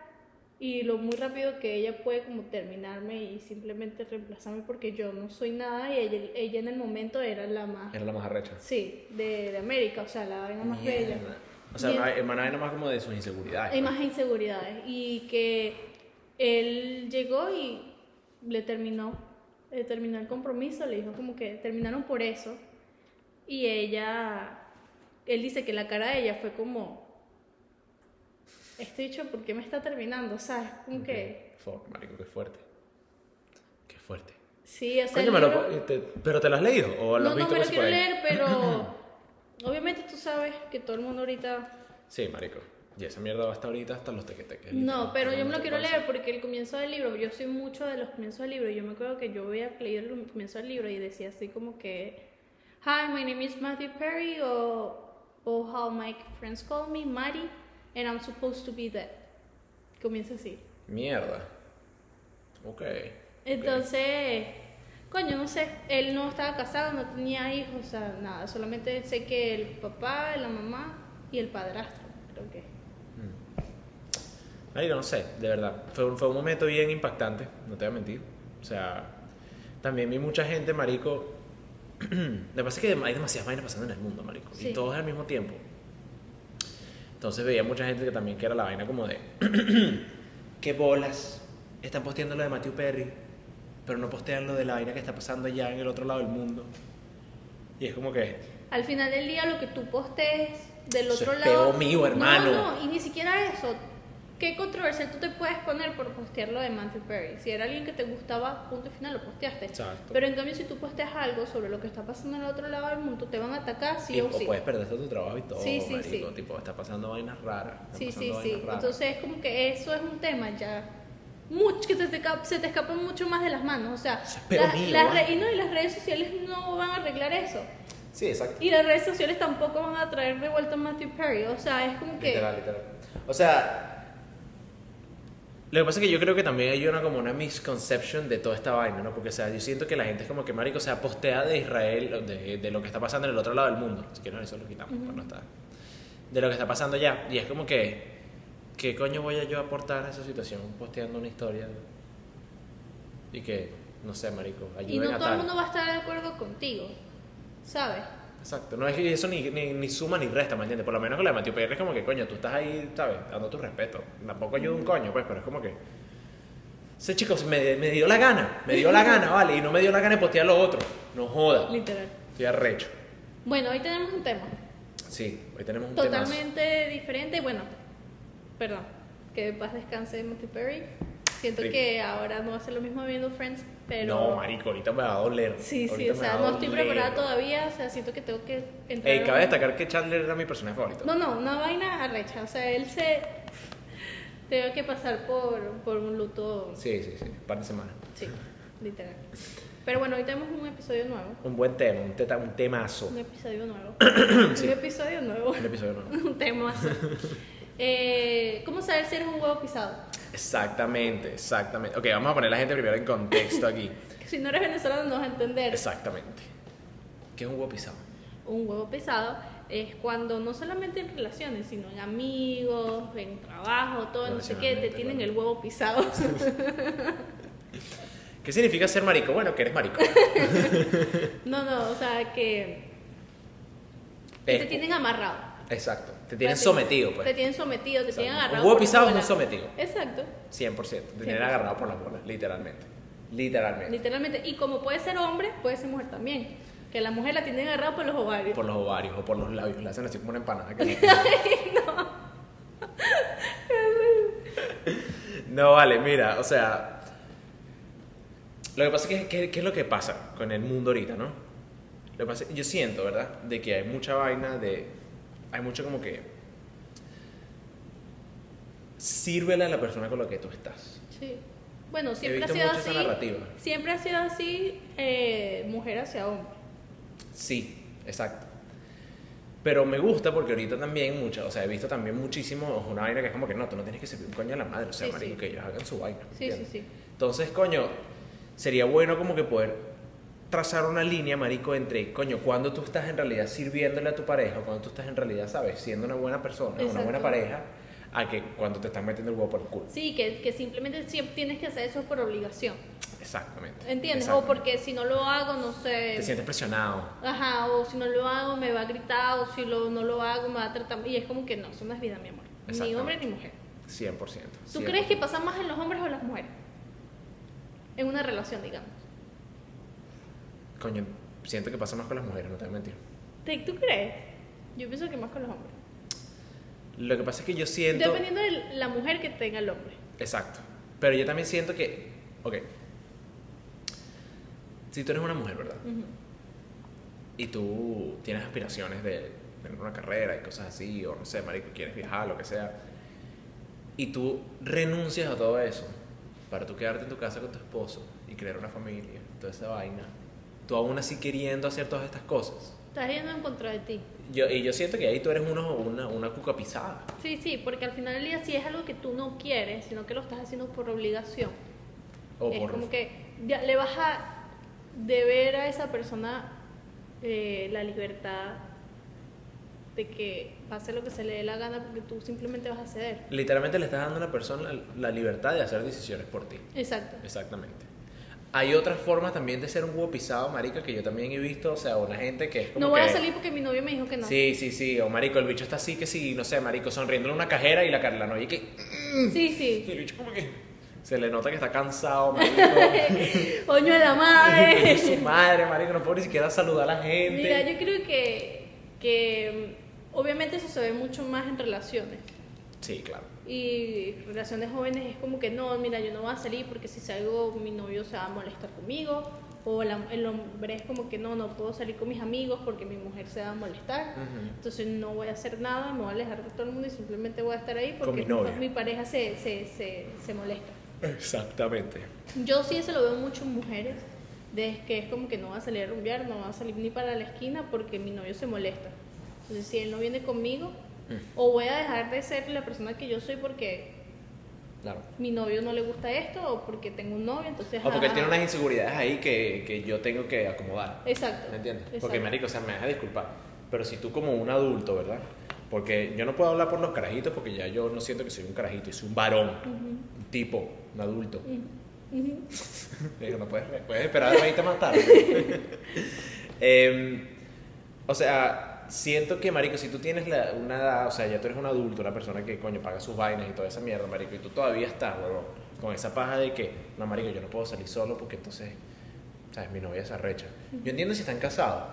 Y lo muy rápido que ella puede como terminarme y simplemente reemplazarme porque yo no soy nada y ella, ella en el momento era la más, Era la más arrecha. sí, de, de América, o sea, la vaina más bella. O sea, Bien. ma- hermana era más como de sus inseguridades. Hay pues. más inseguridades. Y que él llegó y le terminó, le terminó el compromiso, le dijo como que terminaron por eso. Y ella, él dice que la cara de ella fue como, este dicho, ¿por qué me está terminando? O sea, es como que, Fuck, marico, qué fuerte. Qué fuerte. sí, o sea, Coño, lo- libro- te- ¿Pero te lo has leído? ¿O lo no, has no visto me lo quiero leer, pero obviamente tú sabes que todo el mundo ahorita Sí, marico. Y esa mierda va hasta ahorita hasta los tequeteques. No, pero yo me lo quiero más. leer porque el comienzo del libro, yo soy mucho de los comienzos del libro. Yo me acuerdo que yo había leído el comienzo del libro y decía así como que, Hi, my name is Matthew Perry, o, o how my friends call me, Mari, and I'm supposed to be dead. Comienza así. Mierda. Ok. Entonces, coño, no sé, él no estaba casado, no tenía hijos, o sea, nada, solamente sé que el papá, la mamá y el padrastro, creo que. Marico, no sé, de verdad. Fue un, fue un momento bien impactante, no te voy a mentir. O sea, también vi mucha gente, marico. Lo que pasa es que hay demasiadas vainas pasando en el mundo, marico. Sí. Y todos al mismo tiempo. Entonces veía mucha gente que también que era la vaina como de... ¿Qué bolas? Están posteando lo de Matthew Perry, pero no postean lo de la vaina que está pasando allá en el otro lado del mundo. Y es como que... Al final del día, lo que tú postees del Eso otro es lado. peo mío, hermano. No, no, y ni siquiera eso. ¿Qué controversial tú te puedes poner por postear lo de Matthew Perry? Si era alguien que te gustaba, punto y final, lo posteaste. Exacto. Pero en cambio, si tú posteas algo sobre lo que está pasando en el otro lado del mundo, te van a atacar sí y, o o sí. puedes perderte tu trabajo y todo, Sí, sí, marico. sí. Tipo, está pasando vainas raras. están Sí, sí, sí. raras. Entonces es como que eso es un tema ya mucho, que se te, escapa, se te escapa mucho más de las manos. O sea, la- mío, las re- y, no, y las redes sociales no van a arreglar eso. Sí, exacto. Y las redes sociales tampoco van a traer de vuelta a Matthew Perry. O sea, es como que... Literal, literal. O sea, lo que pasa es que yo creo que también hay una como una misconception de toda esta vaina, ¿no? Porque, o sea, yo siento que la gente es como que, marico, o sea, postea de Israel, de, de lo que está pasando en el otro lado del mundo. Si quieren eso lo quitamos, pues no está. De lo que está pasando allá. Y es como que, ¿qué coño voy a yo aportar a esa situación posteando una historia? Y que, no sé, marico, ayuden Y no a todo el tal. mundo va a estar de acuerdo contigo, ¿sabes? Exacto, no es que eso ni, ni, ni suma ni resta, ¿me entiendes? Por lo menos con la de Matthew Perry es como que, coño, tú estás ahí, ¿sabes? Dando tu respeto. Tampoco ayuda un coño, pues, pero es como que. Ese chico me, me dio la gana, me dio la gana, ¿vale? Y no me dio la gana de postear lo otro. No joda. Literal. Estoy arrecho. Bueno, hoy tenemos un tema Sí, hoy tenemos un tema. totalmente diferente. Bueno, perdón, que paz descanse Matthew Perry. Siento que ahora no va a ser lo mismo viendo Friends, pero... No, marico, ahorita me va a doler. Sí, sí, Ahorita o sea, no estoy preparada todavía, o sea, siento que tengo que entrar... Ey, cabe destacar que Chandler era mi personaje favorito. No, no, una vaina arrecha, o sea, él se... Tengo que pasar por, por un luto... Sí, sí, sí, un par de semanas. Sí, literal. Pero bueno, hoy tenemos un episodio nuevo. Un buen tema, un, teta, un temazo. Un episodio nuevo. Sí. Un episodio nuevo. Un episodio nuevo. un tema. Eh, ¿Cómo saber si eres un huevo pisado? Exactamente, exactamente. Ok, vamos a poner a la gente primero en contexto aquí. Si no eres venezolano no vas a entender. Exactamente. ¿Qué es un huevo pisado? Un huevo pisado es cuando no solamente en relaciones, sino en amigos, en trabajo, todo, no sé qué, te tienen el huevo pisado. ¿Qué significa ser marico? Bueno, que eres marico. no, no, o sea, que, que te tienen amarrado. Exacto. Te tienen Te- sometido, Te pues. tienen sometido, te Exacto. tienen Un agarrado. huevo por pisado es un sometido. Exacto, 100%. Te tienen 100%. agarrado por las bolas, literalmente. Literalmente. literalmente. Y como puede ser hombre, puede ser mujer también. Que la mujer la tienen agarrada por los ovarios. Por los ovarios o por los labios. Le hacen así como una empanada. que- no, vale, mira, o sea. Lo que pasa es que, ¿qué, qué es lo que pasa con el mundo ahorita, no? Lo que pasa, yo siento, ¿verdad? De que hay mucha vaina de. Hay mucho como que. Sírvele a la persona con la que tú estás. Sí. Bueno, siempre ha sido así. Siempre ha sido así, eh, mujer hacia hombre. Sí, exacto. Pero me gusta porque ahorita también, mucha, o sea, he visto también muchísimo una vaina que es como que no, tú no tienes que servir un coño a la madre, o sea, Sí, marico, sí. que ellos hagan su vaina. Sí, sí, sí. Entonces, coño, sería bueno como que poder trazar una línea, marico, entre, coño, cuando tú estás en realidad sirviéndole a tu pareja, cuando tú estás en realidad, ¿sabes? Siendo una buena persona, una Exacto. buena pareja, a que cuando te están metiendo el huevo por el culo. Sí, que, que simplemente siempre tienes que hacer eso por obligación. Exactamente. ¿Entiendes? O porque si no lo hago, no sé. Te sientes presionado. Ajá, o si no lo hago, me va a gritar, o si lo, no lo hago, me va a tratar. Y es como que no, eso no es vida, mi amor. Ni hombre ni mujer. 100%. ¿Tú 100%. crees que pasa más en los hombres o en las mujeres? En una relación, digamos. Coño, siento que pasa más con las mujeres, no te voy a mentir. ¿Te- ¿Tú crees? Yo pienso que más con los hombres. Lo que pasa es que yo siento... Dependiendo de la mujer que tenga el hombre. Exacto. Pero yo también siento que, ok, si tú eres una mujer, ¿verdad? Ujú. Y tú tienes aspiraciones de tener una carrera y cosas así, o no sé, marico, quieres viajar, lo que sea, y tú renuncias a todo eso para tú quedarte en tu casa con tu esposo y crear una familia, toda esa vaina, tú aún así queriendo hacer todas estas cosas. Estás yendo en contra de ti. Yo, y yo siento que ahí tú eres uno, una, una cuca pisada. Sí, sí, porque al final del día si es algo que tú no quieres, sino que lo estás haciendo por obligación. O es por, como que ya le vas a de ver a esa persona eh, la libertad de que pase lo que se le dé la gana porque tú simplemente vas a ceder. Literalmente le estás dando a una persona la, la libertad de hacer decisiones por ti. Exacto. Exactamente. Hay otras formas también de ser un huevo pisado, marica, que yo también he visto, o sea, una gente que es como No voy que... a salir porque mi novio me dijo que no. Sí, sí, sí, o marico, el bicho está así que sí, no sé, marico, sonriéndole a una cajera y la, ca- la novia que... Sí, sí. Y el bicho como que... Se le nota que está cansado, marico. Coño de la madre. Coño, su madre, marico, no puedo ni siquiera saludar a la gente. Mira, yo creo que, que mm, obviamente eso se ve mucho más en relaciones. Sí, claro. Y relaciones jóvenes es como que no, mira, yo no voy a salir porque si salgo mi novio se va a molestar conmigo. O la- el hombre es como que no, no puedo salir con mis amigos porque mi mujer se va a molestar. Ujú. Entonces no voy a hacer nada, me voy a alejar de todo el mundo y simplemente voy a estar ahí porque mi mi pareja se, se, se, se molesta. Exactamente. Yo sí eso lo veo mucho en mujeres, de que es como que no va a salir a rumbear, no va a salir ni para la esquina porque mi novio se molesta. Entonces si él no viene conmigo, Mm. o voy a dejar de ser la persona que yo soy porque Claro. mi novio no le gusta esto o porque tengo un novio, entonces... O porque él tiene unas inseguridades ahí que, que yo tengo que acomodar. Exacto. ¿Me entiendes? exacto. Porque, marico, o sea, me deja disculpar. Pero si tú como un adulto, ¿verdad? Porque yo no puedo hablar por los carajitos porque ya yo no siento que soy un carajito, soy un varón, un tipo, un adulto. ujú. Digo, no puedes, puedes esperar a 20 más tarde. Em, o sea, siento que, marico, si tú tienes la- una edad, o sea, ya tú eres un adulto, una persona que, coño, paga sus vainas y toda esa mierda, marico, y tú todavía estás, huevón, con esa paja de que, no, marico, yo no puedo salir solo porque entonces, ¿sabes? Mi novia se arrecha. Yo entiendo si están casados.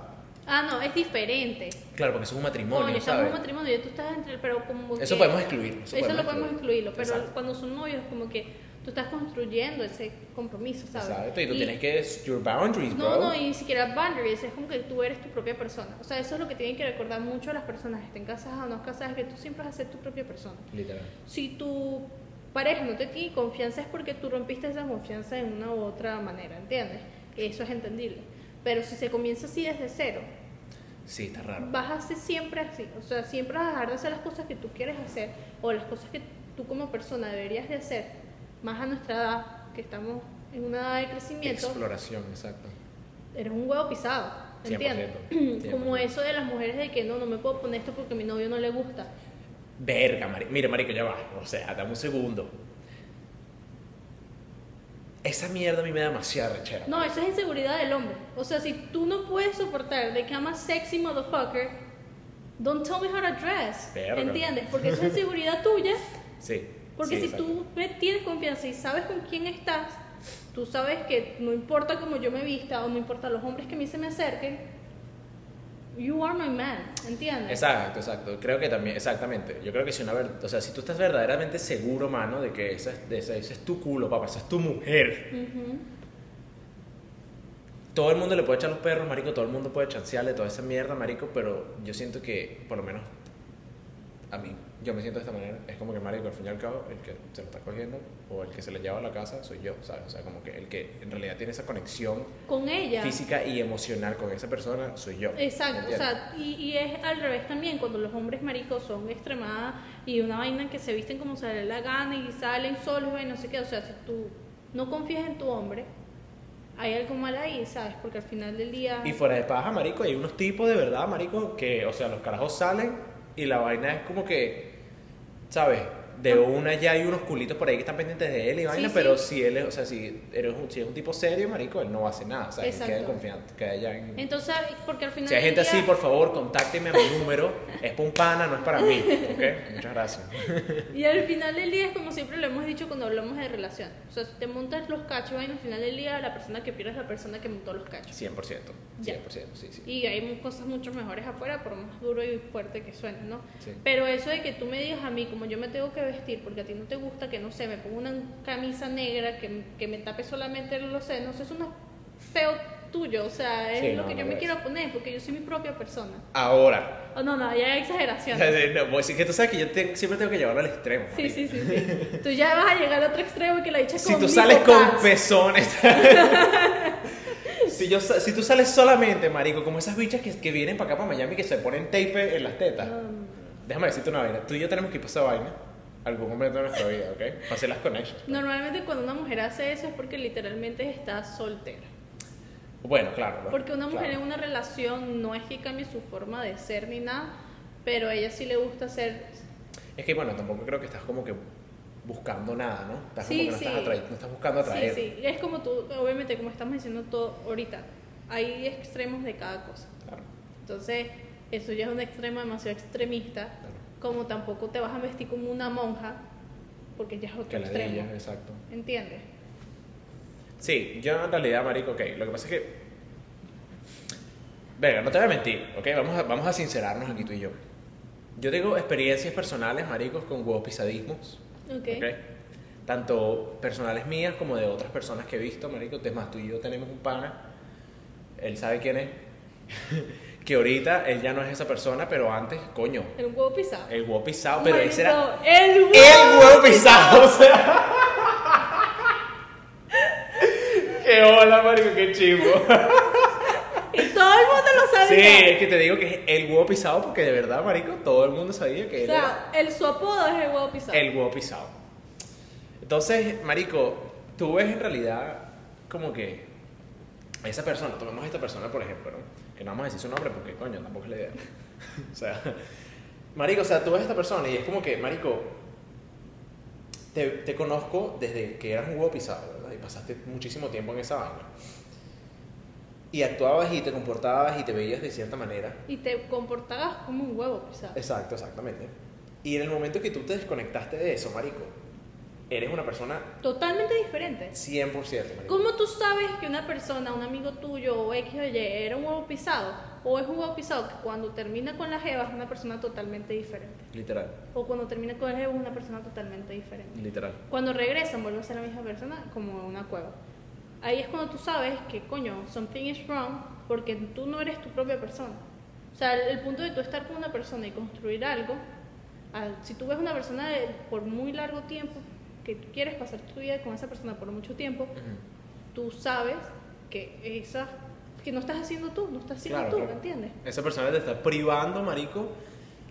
Ah, no, es diferente. Claro, porque eso es un matrimonio, Coño, estamos un matrimonio y tú estás entre, pero como Eso podemos excluirlo, eso Eso, podemos lo podemos excluirlo. excluirlo, pero Exacto. cuando son novios como que tú estás construyendo ese compromiso, ¿sabes? Exacto, y tú tienes que, your boundaries, No, bro. no, y ni siquiera boundaries, es como que tú eres tu propia persona. O sea, eso es lo que tienen que recordar mucho las personas, estén casadas o no casadas, que tú siempre vas a ser tu propia persona. Literal. Si tu pareja no te tiene confianza es porque tú rompiste esa confianza de una u otra manera, ¿entiendes? Eso es entendible. Pero si se comienza así desde cero, Sí, está raro. vas a ser siempre así. O sea, siempre vas a dejar de hacer las cosas que tú quieres hacer o las cosas que tú como persona deberías de hacer, más a nuestra edad, que estamos en una edad de crecimiento, Exploración, exacto. eres un huevo pisado, ¿entiendes? 100%, Como 100%. eso de las mujeres de que no, no me puedo poner esto porque a mi novio no le gusta. Verga, marico. Mira, marico, ya va. O sea, dame un segundo. Esa mierda a mí me da demasiada rechera. No, eso es inseguridad del hombre. O sea, si tú no puedes soportar de que I'm a sexy motherfucker, don't tell me how to dress. Verga. ¿Entiendes? Porque eso es inseguridad tuya. Sí. Porque sí, si tú tienes confianza y sabes con quién estás, tú sabes que no importa cómo yo me vista o no importa los hombres que a mí se me acerquen, you are my man, ¿entiendes? Exacto, exacto. Creo que también, exactamente. Yo creo que si una ver, o sea, si tú estás verdaderamente seguro, mano, de que esa es, de esa- ese es tu culo, papá, esa es tu mujer. Todo el mundo le puede echar los perros, marico, todo el mundo puede chancearle toda esa mierda, marico, pero yo siento que, por lo menos, a mí, yo me siento de esta manera. Es como que, marico, al fin y al cabo, el que se lo está cogiendo o el que se le lleva a la casa soy yo, ¿sabes? O sea, como que el que en realidad tiene esa conexión Con ella. física y emocional con esa persona soy yo. Exacto, o sea, y, y es al revés también, cuando los hombres maricos son extremadas y una vaina que se visten como se les da la gana y salen solos y no sé qué, o sea, si tú no confías en tu hombre, hay algo mal ahí, ¿sabes? Porque al final del día... Y fuera de paja, marico, hay unos tipos de verdad, marico, que, o sea, los carajos salen y la vaina es como que, ¿sabes? De una ya hay unos culitos por ahí que están pendientes de él y vaina, sí. pero si él es, o sea, si, eres un, si es un tipo serio, marico, él no hace nada, ¿sabes? Exacto. Queda en confianza, queda ya en... Entonces, porque al final Si hay gente día- así, por favor, contáctenme a mi número. Es para un pana, no es para mí, ¿ok? Muchas gracias. Y al final del día es como siempre lo hemos dicho cuando hablamos de relación. O sea, si te montas los cachos, vaina, al final del día la persona que pierde es la persona que montó los cachos. 100%, 100%, Ya. sí, sí. Y hay cosas mucho mejores afuera, por más duro y fuerte que suene, ¿no? Sí. Pero eso de que tú me digas a mí como yo me tengo que vestir porque a ti no te gusta que, no sé, me ponga una camisa negra que, que me tape solamente los senos, es un feo tuyo, o sea, es Sí, lo no, que no yo me es. quiero poner porque yo soy mi propia persona. Ahora, Oh, no, no, ya hay exageración. no, a decir que tú sabes que yo te- siempre tengo que llevarlo al extremo. Sí, sí, sí, sí. Tú ya vas a llegar al otro extremo y que la dicha Si tú sales con pezones. si, yo, si tú sales solamente, marico, como esas bichas que, que vienen para acá, para Miami, que se ponen tape en las tetas. Um, Déjame decirte una vaina. Tú y yo tenemos que ir para esa vaina algún momento de nuestra vida, ¿ok? Para hacer las connections. Normalmente cuando una mujer hace eso es porque literalmente está soltera. Bueno, claro. ¿no? Porque una mujer Claro. en una relación no es que cambie su forma de ser ni nada, pero a ella sí le gusta ser. Es que bueno, tampoco creo que estás como que buscando nada, ¿no? Estás Sí, como que no, sí. estás no estás buscando atraer. Sí, sí. Es como tú, obviamente, como estamos diciendo todo ahorita, hay extremos de cada cosa. Claro, Entonces, eso ya es un extremo demasiado extremista. Como tampoco te vas a vestir como una monja, porque ya es otro Que extremo. ella, exacto. ¿Entiendes? Sí, yo en realidad, marico, ok, lo que pasa es que... Venga, no te voy a mentir, ok, vamos a, vamos a sincerarnos aquí tú y yo. Yo tengo experiencias personales, maricos, con huevos pisadismos, Ok. ok. Tanto personales mías como de otras personas que he visto, marico. Es más, tú y yo tenemos un pana, él sabe quién es, que ahorita él ya no es esa persona, pero antes, coño, El huevo pisado. el huevo pisado, pero ese era El huevo, el huevo pisado, o sea... ¡Qué hola, marico, qué chivo! Y todo el mundo lo Sí, sabía. es que te digo que es el huevo pisado porque de verdad, marico, todo el mundo sabía que O él era sea, el, su apodo es el huevo pisado. el huevo pisado. Entonces, marico, tú ves en realidad como que esa persona, tomemos a esta persona por ejemplo, ¿no? Que no vamos a decir su nombre porque, coño, tampoco es la idea. o sea, marico, o sea, tú ves a esta persona y es como que, marico, te, te conozco desde que eras un huevo pisado, ¿verdad? Y pasaste muchísimo tiempo en esa vaina. Y actuabas y te comportabas y te veías de cierta manera. Y te comportabas como un huevo pisado. Exacto, exactamente. Y en el momento que tú te desconectaste de eso, marico, eres una persona Totalmente diferente. 100%, marico. ¿Cómo tú sabes que una persona, un amigo tuyo o X o Y era un huevo pisado? O es un huevo pisado que cuando termina con la jeva es una persona totalmente diferente. Literal, O cuando termina con el jeva es una persona totalmente diferente. literal. Cuando regresan vuelve a ser la misma persona como una cueva. Ahí es cuando tú sabes que, coño, something is wrong porque tú no eres tu propia persona. O sea, el, el punto de tú estar con una persona y construir algo, al- si tú ves una persona de- por muy largo tiempo, que tú quieres pasar tu vida con esa persona por mucho tiempo, tú sabes que esa que no estás haciendo tú, no estás siendo Claro, tú, claro. ¿me entiendes? Esa persona te está privando, marico,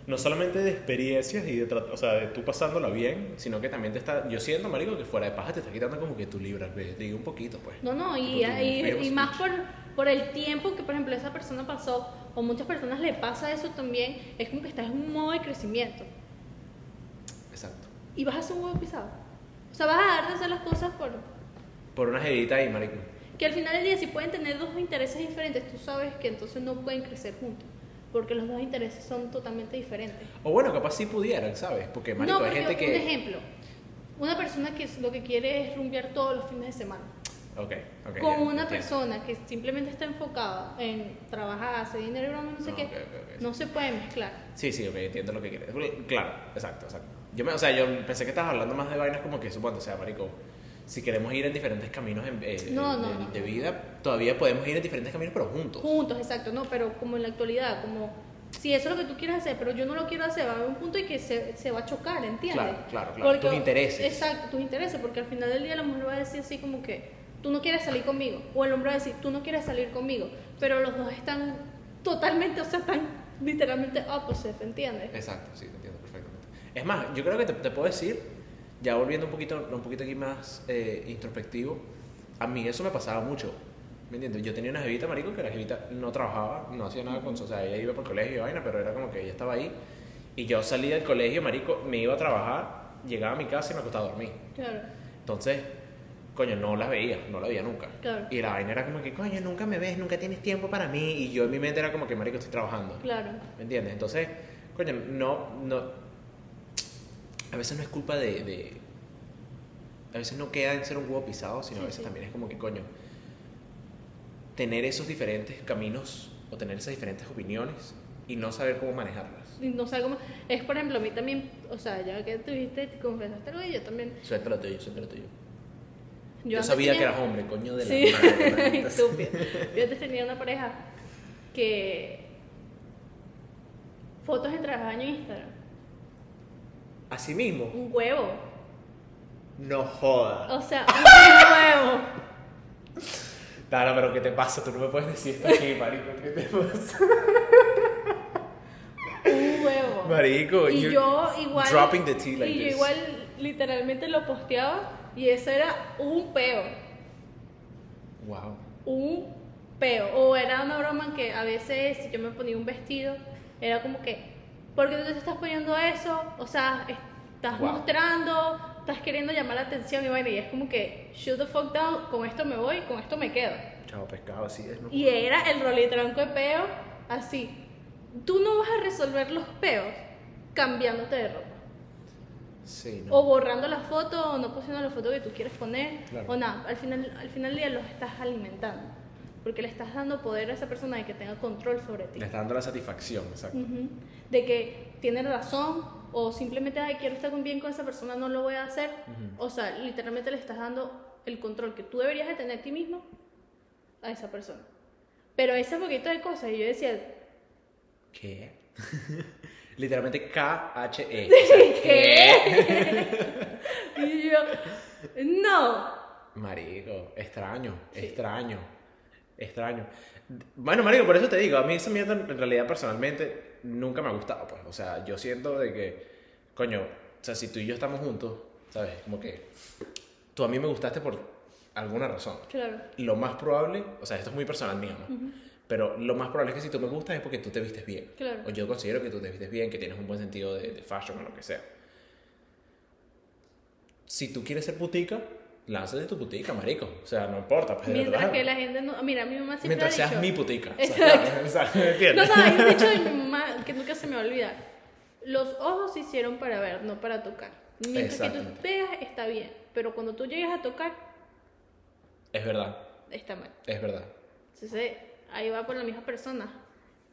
no solamente de experiencias y de, o sea, de tú pasándola bien, sino que también te está, yo siento, marico, que fuera de paja te está quitando como que tu libra, digo un poquito, pues. No, no, y, y- y of más por, por el tiempo que, por ejemplo, esa persona pasó, o muchas personas le pasa eso también, es como que estás en un modo de crecimiento Exacto. y vas a hacer un huevo pisado. O sea, vas a dejar de hacer las cosas por... Por una jevita ahí, marico. Que al final del día, si pueden tener dos intereses diferentes, tú sabes que entonces no pueden crecer juntos, porque los dos intereses son totalmente diferentes. O bueno, capaz sí pudieran, ¿sabes? Porque, marico, no, hay gente un que... ejemplo, una persona que lo que quiere es rumbear todos los fines de semana. Ok, ok. con una persona que simplemente está enfocada en trabajar, hacer dinero, broma, no sé No, qué, no se puede mezclar. Sí, sí, ok, entiendo lo que quieres. Claro, exacto, exacto. Yo me, o sea, yo pensé que estabas hablando más de vainas como que, supongo, o sea, marico, si queremos ir en diferentes caminos en- eh, No, de, no, de- no. de vida, todavía podemos ir en diferentes caminos, pero juntos. Juntos, exacto, no, pero como en la actualidad, como si eso es lo que tú quieres hacer, pero yo no lo quiero hacer, va a haber un punto en que se, se va a chocar, ¿entiendes? Claro, claro, claro. Tus intereses. Exacto, tus intereses, porque al final del día la mujer va a decir así como que tú no quieres salir conmigo, o el hombre va a decir tú no quieres salir conmigo, pero los dos están totalmente, o sea, están literalmente opposite, ¿entiendes? Exacto, sí. Es más, yo creo que te, te puedo decir, ya volviendo un poquito, un poquito aquí más eh, introspectivo, a mí eso me pasaba mucho. ¿Me entiendes? Yo tenía una jevita, marico, que la jevita no trabajaba, no hacía nada con O sea, ella iba por colegio y vaina, pero era como que ella estaba ahí. Y yo salía del colegio, marico, me iba a trabajar, llegaba a mi casa y me acostaba a dormir. Claro. Entonces, coño, no la veía, no la veía nunca. Claro. Y la vaina era como que, coño, nunca me ves, nunca tienes tiempo para mí. Y yo en mi mente era como que, marico, estoy trabajando. Claro. ¿Me entiendes? Entonces, coño, no, no. A veces no es culpa de. de- a veces no queda en ser un huevo pisado, sino a Sí, veces sí. también es como que, coño, tener esos diferentes caminos o tener esas diferentes opiniones y no saber cómo manejarlas. Y no sé cómo. Es por ejemplo, a mí también, o sea, ya que tuviste, te confesaste algo y yo también. Suéltalo tuyo, suéltalo tuyo. Yo, antes sabía tenía- que eras hombre, coño de la Sí, madre, estúpido. Yo antes tenía una pareja que. Fotos de baño en Instagram. Así mismo, Un huevo. no jodas. O sea, un huevo. Claro, pero ¿qué te pasa? Tú no me puedes decir esto aquí, marico. ¿Qué te pasa? Un huevo. Marico, y yo igual. dropping the tea like y yo this. igual literalmente lo posteaba y eso era un peo. Wow. Un peo. O era una broma que a veces si yo me ponía un vestido, era como que, ¿por qué tú te estás poniendo eso? O sea, estás Wow. mostrando, estás queriendo llamar la atención y bueno, y es como que, shoot the fuck down, con esto me voy, con esto me quedo. Chavo pescado, así es. ¿no? Y era el rolitranco de peo, así. Tú no vas a resolver los peos cambiándote de ropa. Sí, no. O borrando la foto, o no poniendo la foto que tú quieres poner, Claro. o nada. Al final, al final del día los estás alimentando. Porque le estás dando poder a esa persona de que tenga control sobre ti. Le está dando la satisfacción, exacto. Ujú. De que tiene razón, o simplemente, ay, quiero estar bien con esa persona, no lo voy a hacer. O sea, literalmente le estás dando el control que tú deberías de tener a ti mismo a esa persona. Pero ese poquito de cosas, y yo decía, ¿Qué? Literalmente K-H-E. O sea, ¿Qué? y yo, no. Marico, extraño, Sí. extraño, extraño. Bueno, Marico, por eso te digo, a mí esa mierda en realidad personalmente nunca me ha gustado, pues. O sea, yo siento de que, coño, o sea, si tú y yo estamos juntos, ¿sabes? Como que tú a mí me gustaste por alguna razón. Claro. Lo más probable, o sea, esto es muy personal mío, ¿no? Pero lo más probable es que si tú me gustas es porque tú te vistes bien. Claro. O yo considero que tú te vistes bien, que tienes un buen sentido de, de fashion o lo que sea. Si tú quieres ser putica, lánzate tu putica, marico. O sea, no importa. Pues, de Mientras verdad. que la gente no. Mira, mi mamá siempre Mientras ha seas dicho. mi putica. O Exacto. sea, o sea, ¿me No, entiendes? no, hay un dicho de mi mamá que nunca se me va a olvidar. Los ojos se hicieron para ver, no para tocar. Mientras que tú veas, está bien. Pero cuando tú llegues a tocar, Es verdad, está mal. es verdad. Entonces, ahí va por la misma persona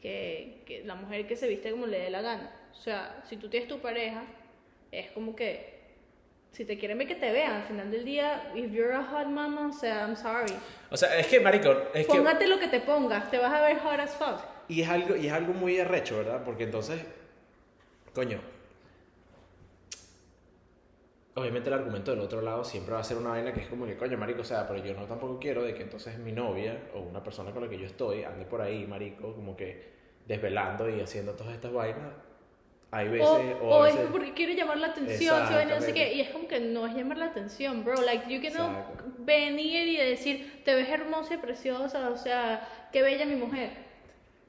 que, que la mujer que se viste como le dé la gana. O sea, si tú tienes tu pareja, es como que si te quieren ver que te vean, al final del día, if you're a hot mama, o sea, I'm sorry. O sea, es que, marico, es que... Póngate lo que te pongas, te vas a ver hot as fuck. Y es algo, y es algo muy arrecho, ¿verdad? Porque entonces, coño, obviamente el argumento del otro lado siempre va a ser una vaina que es como que, coño, marico, o sea, pero yo no tampoco quiero de que entonces mi novia o una persona con la que yo estoy ande por ahí, marico, como que desvelando y haciendo todas estas vainas. Hay veces, O, o, o a es veces- porque quiere llamar la atención, no sé qué, y es como que no es llamar la atención, bro. Like, you can Exacto. venir y decir, te ves hermosa y preciosa, o sea, qué bella mi mujer.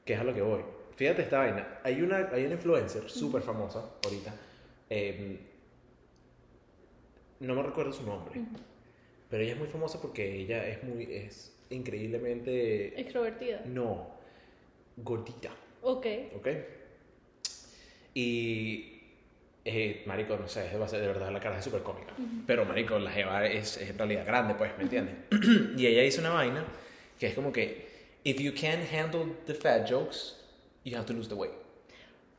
que es a lo que voy. Fíjate esta vaina. Hay una, hay una influencer súper famosa ahorita. eh, no me recuerdo su nombre. Pero ella es muy famosa porque ella es muy. es increíblemente. Extrovertida. No. Gordita. Ok. ¿Ok? Y. eh, marico, no sé, a ser de verdad la cara es súper cómica. Pero, marico, la Jeva es, es en realidad grande, pues, ¿me entiendes? y ella hizo una vaina que es como que. If you can't handle the fat jokes, you have to lose the weight.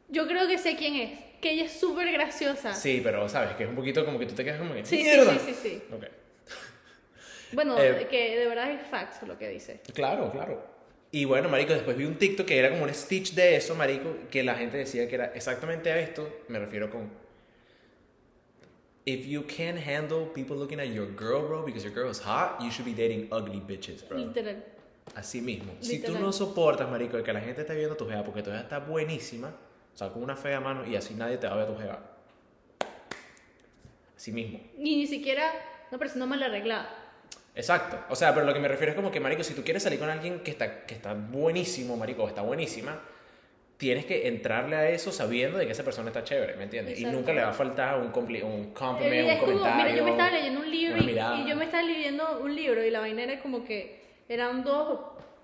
Yo creo que sé quién es, que ella es súper graciosa. Sí, pero sabes que es un poquito como que tú te quedas como que. sí, sí, ¡Mierda! sí, sí, sí. Ok. Bueno, Eh, que de verdad es facts lo que dice. Claro, claro. Y bueno, marico, después vi un TikTok que era como un stitch de eso, marico, que la gente decía que era exactamente a esto, me refiero con If you can't handle people looking at your girl, bro, because your girl is hot, you should be dating ugly bitches, bro. Literal. Así mismo. Si tú Literal. no soportas, marico, que la gente esté viendo tu jeva porque tu jeva está buenísima, o sea, con una fea mano y así nadie te va a ver tu jeva. Así mismo. Y ni siquiera una persona mal arreglada. Exacto. O sea, pero lo que me refiero es como que, marico, si tú quieres salir con alguien que está, que está buenísimo, marico, o está buenísima, tienes que entrarle a eso sabiendo de que esa persona está chévere, ¿me entiendes? Y nunca le va a faltar un, compli un compliment, un comentario. mira, yo me estaba leyendo un libro y, yo me estaba leyendo un libro y la vaina era como que eran dos,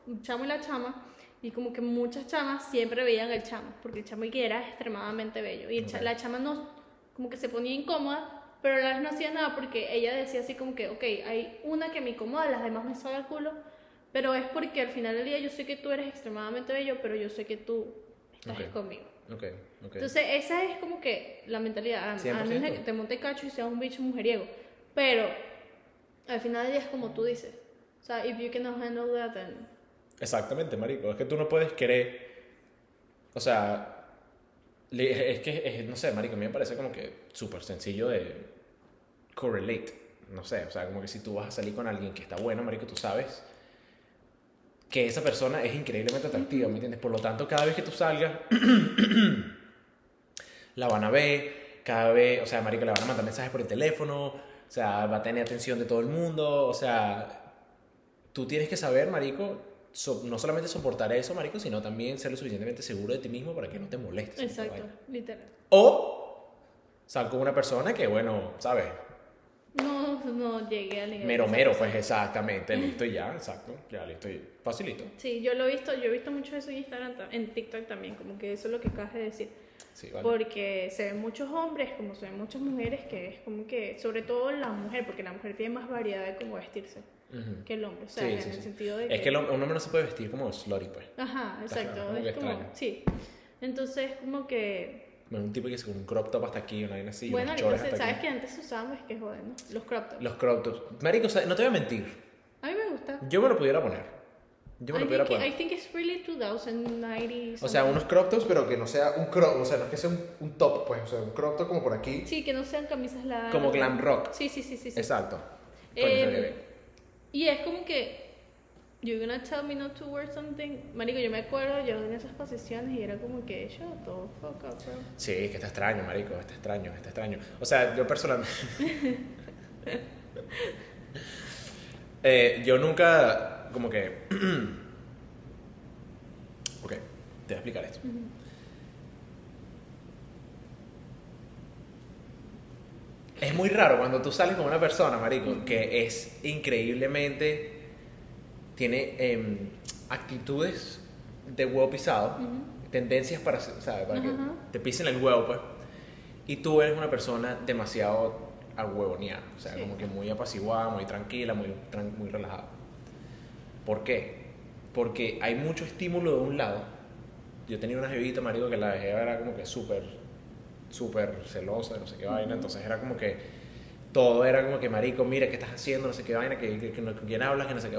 un chamo y la chama, y como que muchas chamas siempre veían al chamo, porque el chamo y que era extremadamente bello. Y el cha- Ok. la chama no, como que se ponía incómoda, pero a la vez no hacía nada porque ella decía así como que, ok, hay una que me incomoda, las demás me sabe el culo, pero es porque al final del día yo sé que tú eres extremadamente bello, pero yo sé que tú estás Ok. conmigo. Ok, ok. Entonces, esa es como que la mentalidad. A, a 100%. menos que te monte cacho y seas un bicho mujeriego. Pero, al final del día es como tú dices. O sea, if you cannot handle that, then... Exactamente, marico. Es que tú no puedes querer. O sea, es que, no sé, marico, a mí me parece como que súper sencillo de correlate. No sé, o sea, como que si tú vas a salir con alguien que está bueno, marico, tú sabes que esa persona es increíblemente atractiva, ¿me entiendes? Por lo tanto, cada vez que tú salgas, la van a ver, cada vez, o sea, marico, le van a mandar mensajes por el teléfono, o sea, va a tener atención de todo el mundo, o sea, tú tienes que saber, marico, so- no solamente soportar eso, marico, sino también ser lo suficientemente seguro de ti mismo para que no te molestes. Exacto, literal. O sal con una persona que, bueno, ¿sabes? No, no llegué al nivel. Mero, mero, pues exactamente, listo y ya, exacto, ya listo y facilito. Sí, yo lo he visto, yo he visto mucho eso en Instagram, ta- en TikTok también, como que eso es lo que acabas de decir. Sí, vale. Porque se ven muchos hombres, como se ven muchas mujeres, que es como que, sobre todo la mujer, porque la mujer tiene más variedad de cómo vestirse Ujú. que el hombre. O sea, Sí, en sí, el sí. sentido de Es que... que el un hombre no se puede vestir como slutty, pues. Ajá, exacto. como es como, sí. Entonces, como que... Un tipo que se con un crop top hasta aquí, una vaina así, bueno, entonces, ¿sabes que antes usaban? Es que joder, ¿no? Los crop tops. Los crop tops. Marico, o sea, no te voy a mentir. A mí me gusta. Yo me lo pudiera poner. Yo me I lo pudiera think, poner. I think it's really 2090 O sea, unos crop tops, pero que no sea un crop, o sea, no es que sea un, un top, pues, o sea, un crop top como por aquí. Sí, que no sean camisas largas. Como glam rock. Sí, sí, sí, sí. sí. Exacto. Eh. Y es como que you're gonna tell me not to wear something marico yo me acuerdo yo en esas posiciones y era como que shut the fuck up bro Sí, es que está extraño, marico, está extraño, está extraño. O sea, yo personalmente... Eh, yo nunca, como que... ok, te voy a explicar esto. Es muy raro cuando tú sales con una persona, marico, que es increíblemente... Tiene em, actitudes de huevo pisado, tendencias para, ¿sabes? para que te pisen el huevo, pues. Y tú eres una persona demasiado agüevoneada, o sea, Sí. como que muy apaciguada, muy tranquila, muy, muy relajada. ¿Por qué? Porque hay mucho estímulo de un lado. Yo tenía una jevita, marico, que la jeva era como que súper, súper celosa, no sé qué vaina, entonces era como que todo era como que, marico, mira, ¿qué estás haciendo? No sé qué vaina, que, que- que no- con quién hablas, que no sé qué.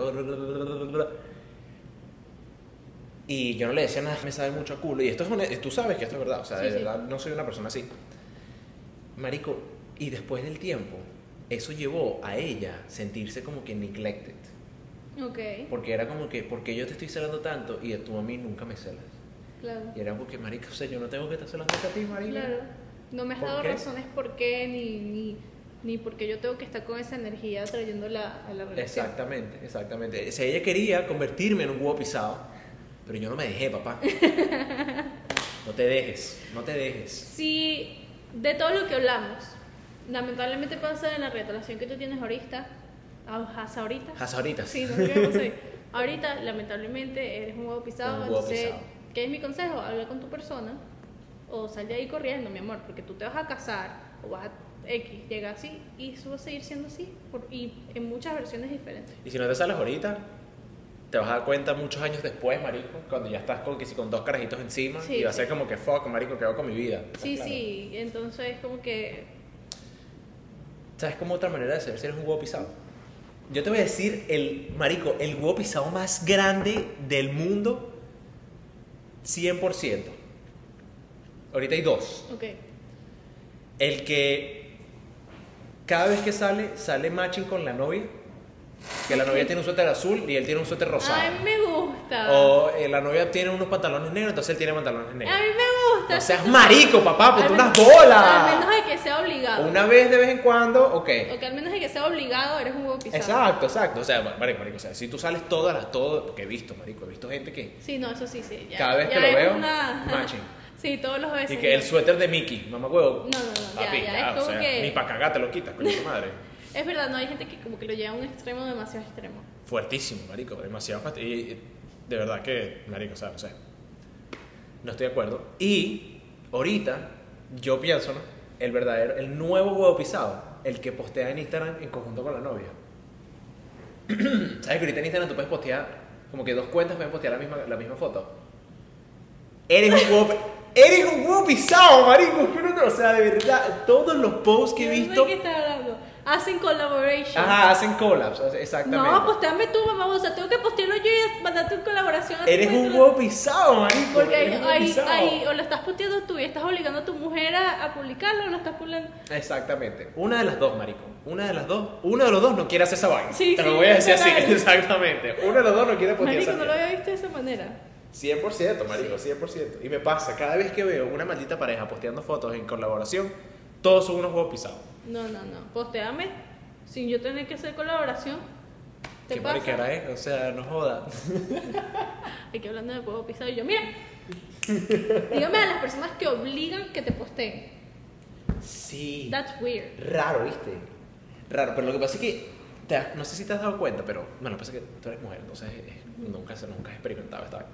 Y yo no le decía nada, me sabe mucho a culo. Y esto es una, tú sabes que esto es verdad, o sea, Sí, de sí. verdad no soy una persona así. Marico, y después del tiempo, eso llevó a ella sentirse como que neglected. ok Porque era como que, porque yo te estoy celando tanto y tú a mí nunca me celas. claro Y era porque, marico, o sea, yo no tengo que estar celando a ti, marico. claro no me has ¿Por dado qué? razones por qué ni ni ni porque yo tengo que estar con esa energía trayéndola a la relación Exactamente, exactamente. Sea, ella quería convertirme en un huevo pisado, pero yo no me dejé, papá. No te dejes, no te dejes. si de todo lo que hablamos lamentablemente pasa en la relación que tú tienes ahorita ah, hasta ahorita Hasta ahorita. Sí, no. Ahorita, lamentablemente, eres un huevo pisado. Un huevo entonces, pisado. ¿qué es mi consejo? Habla con tu persona o sal de ahí corriendo, mi amor, porque tú te vas a casar o vas a X, llega así y eso va a seguir siendo así por- y en muchas versiones diferentes. Y si no te sales ahorita, te vas a dar cuenta muchos años después, marico, cuando ya estás con, que si con dos carajitos encima Sí, y va a sí. ser como que fuck, marico, ¿qué hago con mi vida? Sí, Claro. sí, entonces como que ¿Sabes cómo otra manera de ser si eres un huevo pisado? Yo te voy a decir el, marico, el huevo pisado más grande del mundo, 100%. Ahorita hay dos. ok, El que cada vez que sale, sale matching con la novia. Que la novia tiene un suéter azul y él tiene un suéter rosado. a mí me gusta. O eh, la novia tiene unos pantalones negros, entonces él tiene pantalones A negros. mí me gusta. No seas marico, papá, ponte unas menos- Al bolas. menos de que sea obligado. Una vez de vez en cuando, ok. O que al menos de que sea obligado, eres un huevo pisado. Exacto, exacto. O sea, marico, marico, o sea, si tú sales todas las, todo, porque he visto, marico, he visto gente que, Sí, no, eso sí, sí. ya- Cada vez que lo veo, una- matching. Sí, todos los veces. y que el suéter de Mickey, mamá huevo. No, no, no, ya, papi, ya, es o como sea, que- ni para cagar te lo quitas, coño tu madre. Es verdad, no hay gente que como que lo lleva a un extremo demasiado extremo. Fuertísimo, marico, demasiado fast- y, y de verdad que, marico, o sea, no sé. No estoy de acuerdo. Y ahorita, yo pienso, ¿no? El verdadero, el nuevo huevo pisado, el que postea en Instagram en conjunto con la novia. ¿Sabes que ahorita en Instagram tú puedes postear, como que dos cuentas pueden postear la misma, la misma foto? Eres un huevo, eres un huevo pisado, marico. O sea, de verdad, todos los posts que he visto, de qué estás hablando. Hacen collaboration. ajá, hacen collabs, exactamente. No, posteame tú, mamá. O sea, tengo que postearlo yo y mandarte una colaboración. Eres un huevo pisado, marico. Porque ahí, o lo estás posteando tú y estás obligando a tu mujer a, a publicarlo o lo estás publicando. Exactamente. Una de las dos, marico. Una de las dos. Uno de los dos no quiere hacer esa vaina. Sí, Te sí, lo voy a decir así. Exactamente. Uno de los dos no quiere postear Marico, esa no lo había visto de esa manera. 100%, marico, 100%. Y me pasa, cada vez que veo una maldita pareja posteando fotos en colaboración, todos son unos huevos pisados. No, no, no. Posteame sin yo tener que hacer colaboración. ¿Te Qué pasa? mariquera, ¿eh? O sea, no joda. Aquí hablando de huevo pisado y yo, mira, dígame a las personas que obligan que te posteen. Sí. That's weird. Raro, ¿viste? Raro, pero lo que pasa es que, te no sé si te has dado cuenta, pero, bueno, lo que pasa es que tú eres mujer, entonces eh, nunca, nunca has experimentado esta vaina.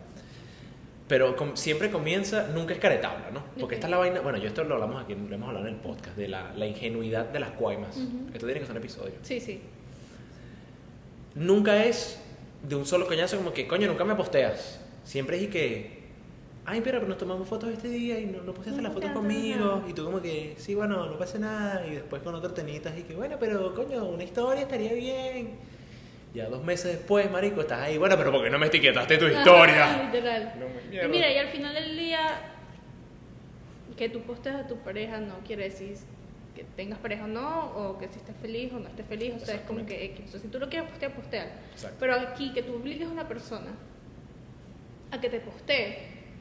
Pero com- siempre comienza, nunca es caretabla, ¿no? Porque esta es la vaina, bueno, yo esto lo hablamos aquí, lo hemos hablado en el podcast, de la, la ingenuidad de las cuaimas. Ujú. Esto tiene que ser un episodio. Sí, sí. Nunca es de un solo coñazo como que, coño, nunca me posteas. Siempre es y que, ay, pero nos tomamos fotos este día y no, no posteaste No las fotos conmigo. Y tú como que, sí, bueno, no pasa nada. Y después con otro tenitas y que, bueno, pero coño, una historia estaría bien. Ya dos meses después, marico, estás ahí, bueno, pero ¿por qué no me etiquetaste tu historia? literal. No me Y mira, y al final del día, que tú posteas a tu pareja no quiere decir que tengas pareja o no, o que si estés feliz o no estés feliz, o sea, es como que X. O sea, si tú lo quieres postear, postear. Pero aquí, que tú obligues a una persona a que te postee,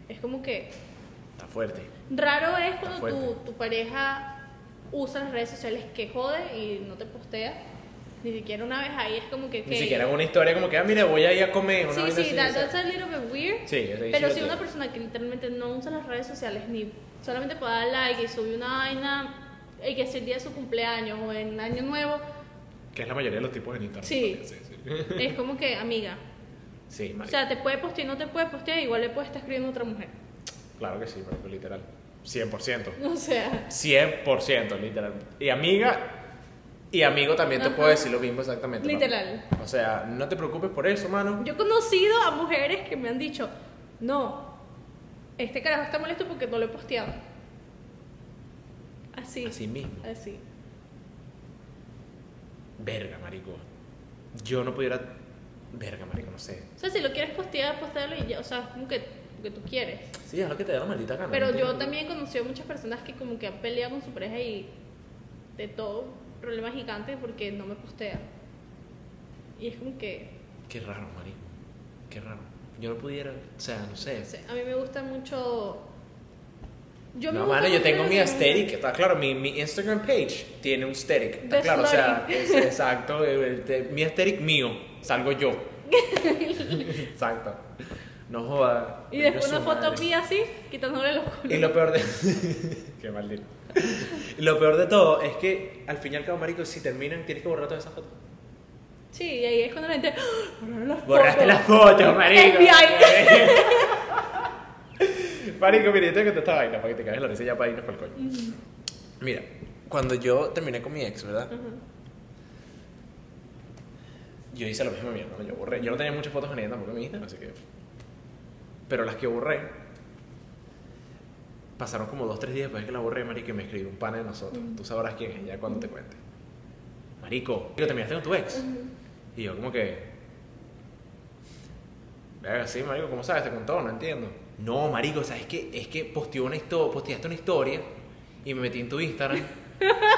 es como que Está fuerte. raro es cuando tu, tu pareja usa las redes sociales que jode y no te postea. Ni siquiera una vez ahí es como que... Ni que- siquiera una historia como que, ah, mira, voy a ir a comer. Sí, sí, así, that- o that's a little bit weird. Sí, Pero si una persona que literalmente no usa las redes sociales ni solamente para dar like y subir una vaina y que es el día de su cumpleaños o en Año Nuevo, Que es la mayoría de los tipos en internet. Sí. sí, sí. es como que, amiga, Sí, o marico. sea, te puede postear, no te puede postear, igual le puede estar escribiendo a otra mujer. Claro que sí, marico, literal. 100%. O sea, 100%, literal. Y amiga y amigo también te Ajá. puedo decir lo mismo exactamente. Literal. O sea, no te preocupes por eso, mano. yo he conocido a mujeres que me han dicho, no, este carajo está molesto porque no lo he posteado. Así. Así mismo. Así. Verga, marico. Yo no pudiera... Verga, marico, no sé. O sea, si lo quieres postear, postearlo y ya, o sea, como que, que tú quieres. Sí, es lo que te da la maldita gana. Pero yo también he conocido muchas personas que como que han peleado con su pareja y de todo, problema gigante porque no me postea. Y es como que, Qué raro, marico. Qué raro. Yo no pudiera... O sea, no sé. no sé, a mí me gusta mucho... Yo no, mano, yo tengo mi aesthetic, está claro, mi, mi Instagram page tiene un aesthetic, está De claro, o sea, es- exacto, mi aesthetic mío, salgo yo. exacto. No joda. Y después una foto mía así, quitándole los culos. Y lo peor de. Qué maldito. Lo peor de todo es que al fin y al cabo, marico, si terminan, tienes que borrar todas esas fotos. Sí, y ahí es cuando la gente... ¡Ah! "Borraron las Borraste fotos". las fotos, marico. FBI. marico, mira, yo tengo que te esta vaina para que te caigas la risa ya para irnos por el coño. Mira, cuando yo terminé con mi ex, ¿verdad? Ajá. Yo hice la misma mierda, yo borré. Yo no tenía muchas fotos con ella tampoco en mi Instagram, así que. Pero las que borré. Pasaron como dos, tres días después de que la borré, marico, y me escribió un pana de nosotros. Tú sabrás quién es ya cuando te cuente. Marico, digo, terminaste con tu ex. Y yo como que... Venga, sí, marico, ¿cómo sabes? Te contó, no entiendo. No, marico, ¿sabes qué? Es que posteó una posteaste una historia y me metí en tu Instagram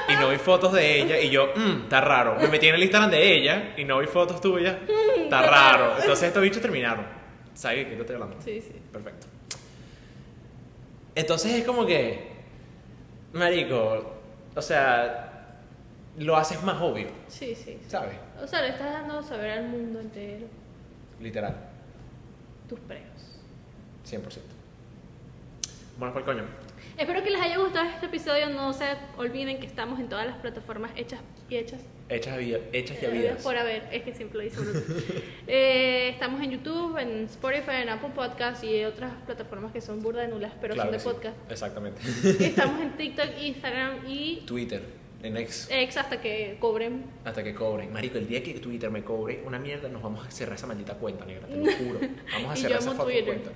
y no vi fotos de ella y yo, mmm, está raro. Me metí en el Instagram de ella y no vi fotos tuyas, está raro. Entonces estos bichos terminaron. ¿Sabes de qué te estoy hablando? Sí, sí. Perfecto. Entonces es como que, marico, o sea, lo haces más obvio, Sí, sí. ¿sabes? O sea, le estás dando saber al mundo entero Literal, tus preos. 100%. Bueno, por el coño. Espero que les haya gustado este episodio. No se olviden que estamos en todas las plataformas hechas y hechas. Hechas, hechas y Eh, habidas. Por haber, es que siempre lo Bruno. Eh, estamos en YouTube, en Spotify, en Apple Podcast y otras plataformas que son burda de nulas, pero Claro son de sí, podcast. Exactamente. Estamos en TikTok, Instagram y Twitter, en X, X hasta que cobren. hasta que cobren. Marico, el día que Twitter me cobre una mierda, nos vamos a cerrar esa maldita cuenta, negra, te lo juro. Vamos a cerrar esa cuenta.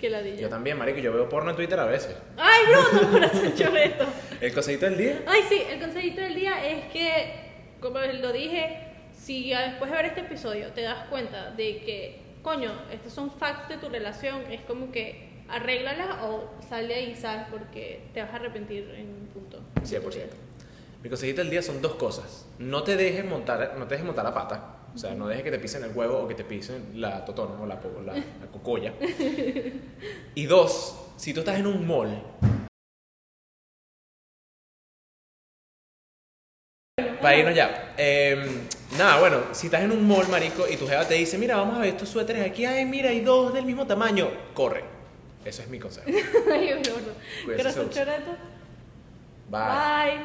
Que la Yo también, marico, yo veo porno en Twitter a veces. Ay, Bruno, por hacer esto. El cosito del día. Ay, sí, el consejito del día es que, como lo dije, si después de ver este episodio te das cuenta de que, coño, estos son facts de tu relación, es como que arréglala o sal de ahí, sal, porque te vas a arrepentir en un punto. de tu 100%. vida. Mi consejito del día son dos cosas. No te dejes montar, no te dejes montar la pata. O sea, no dejes que te pisen el huevo o que te pisen la totona o la, la, la cocoya. Y dos, si tú estás en un mall para irnos ya. Eh, nada, bueno, si estás en un mall, marico, y tu jeva te dice, mira, vamos a ver estos suéteres aquí, ay, mira, hay dos del mismo tamaño, corre. Eso es mi consejo. Ay, gordo. Cuídense mucho. choreto. Bye. Bye.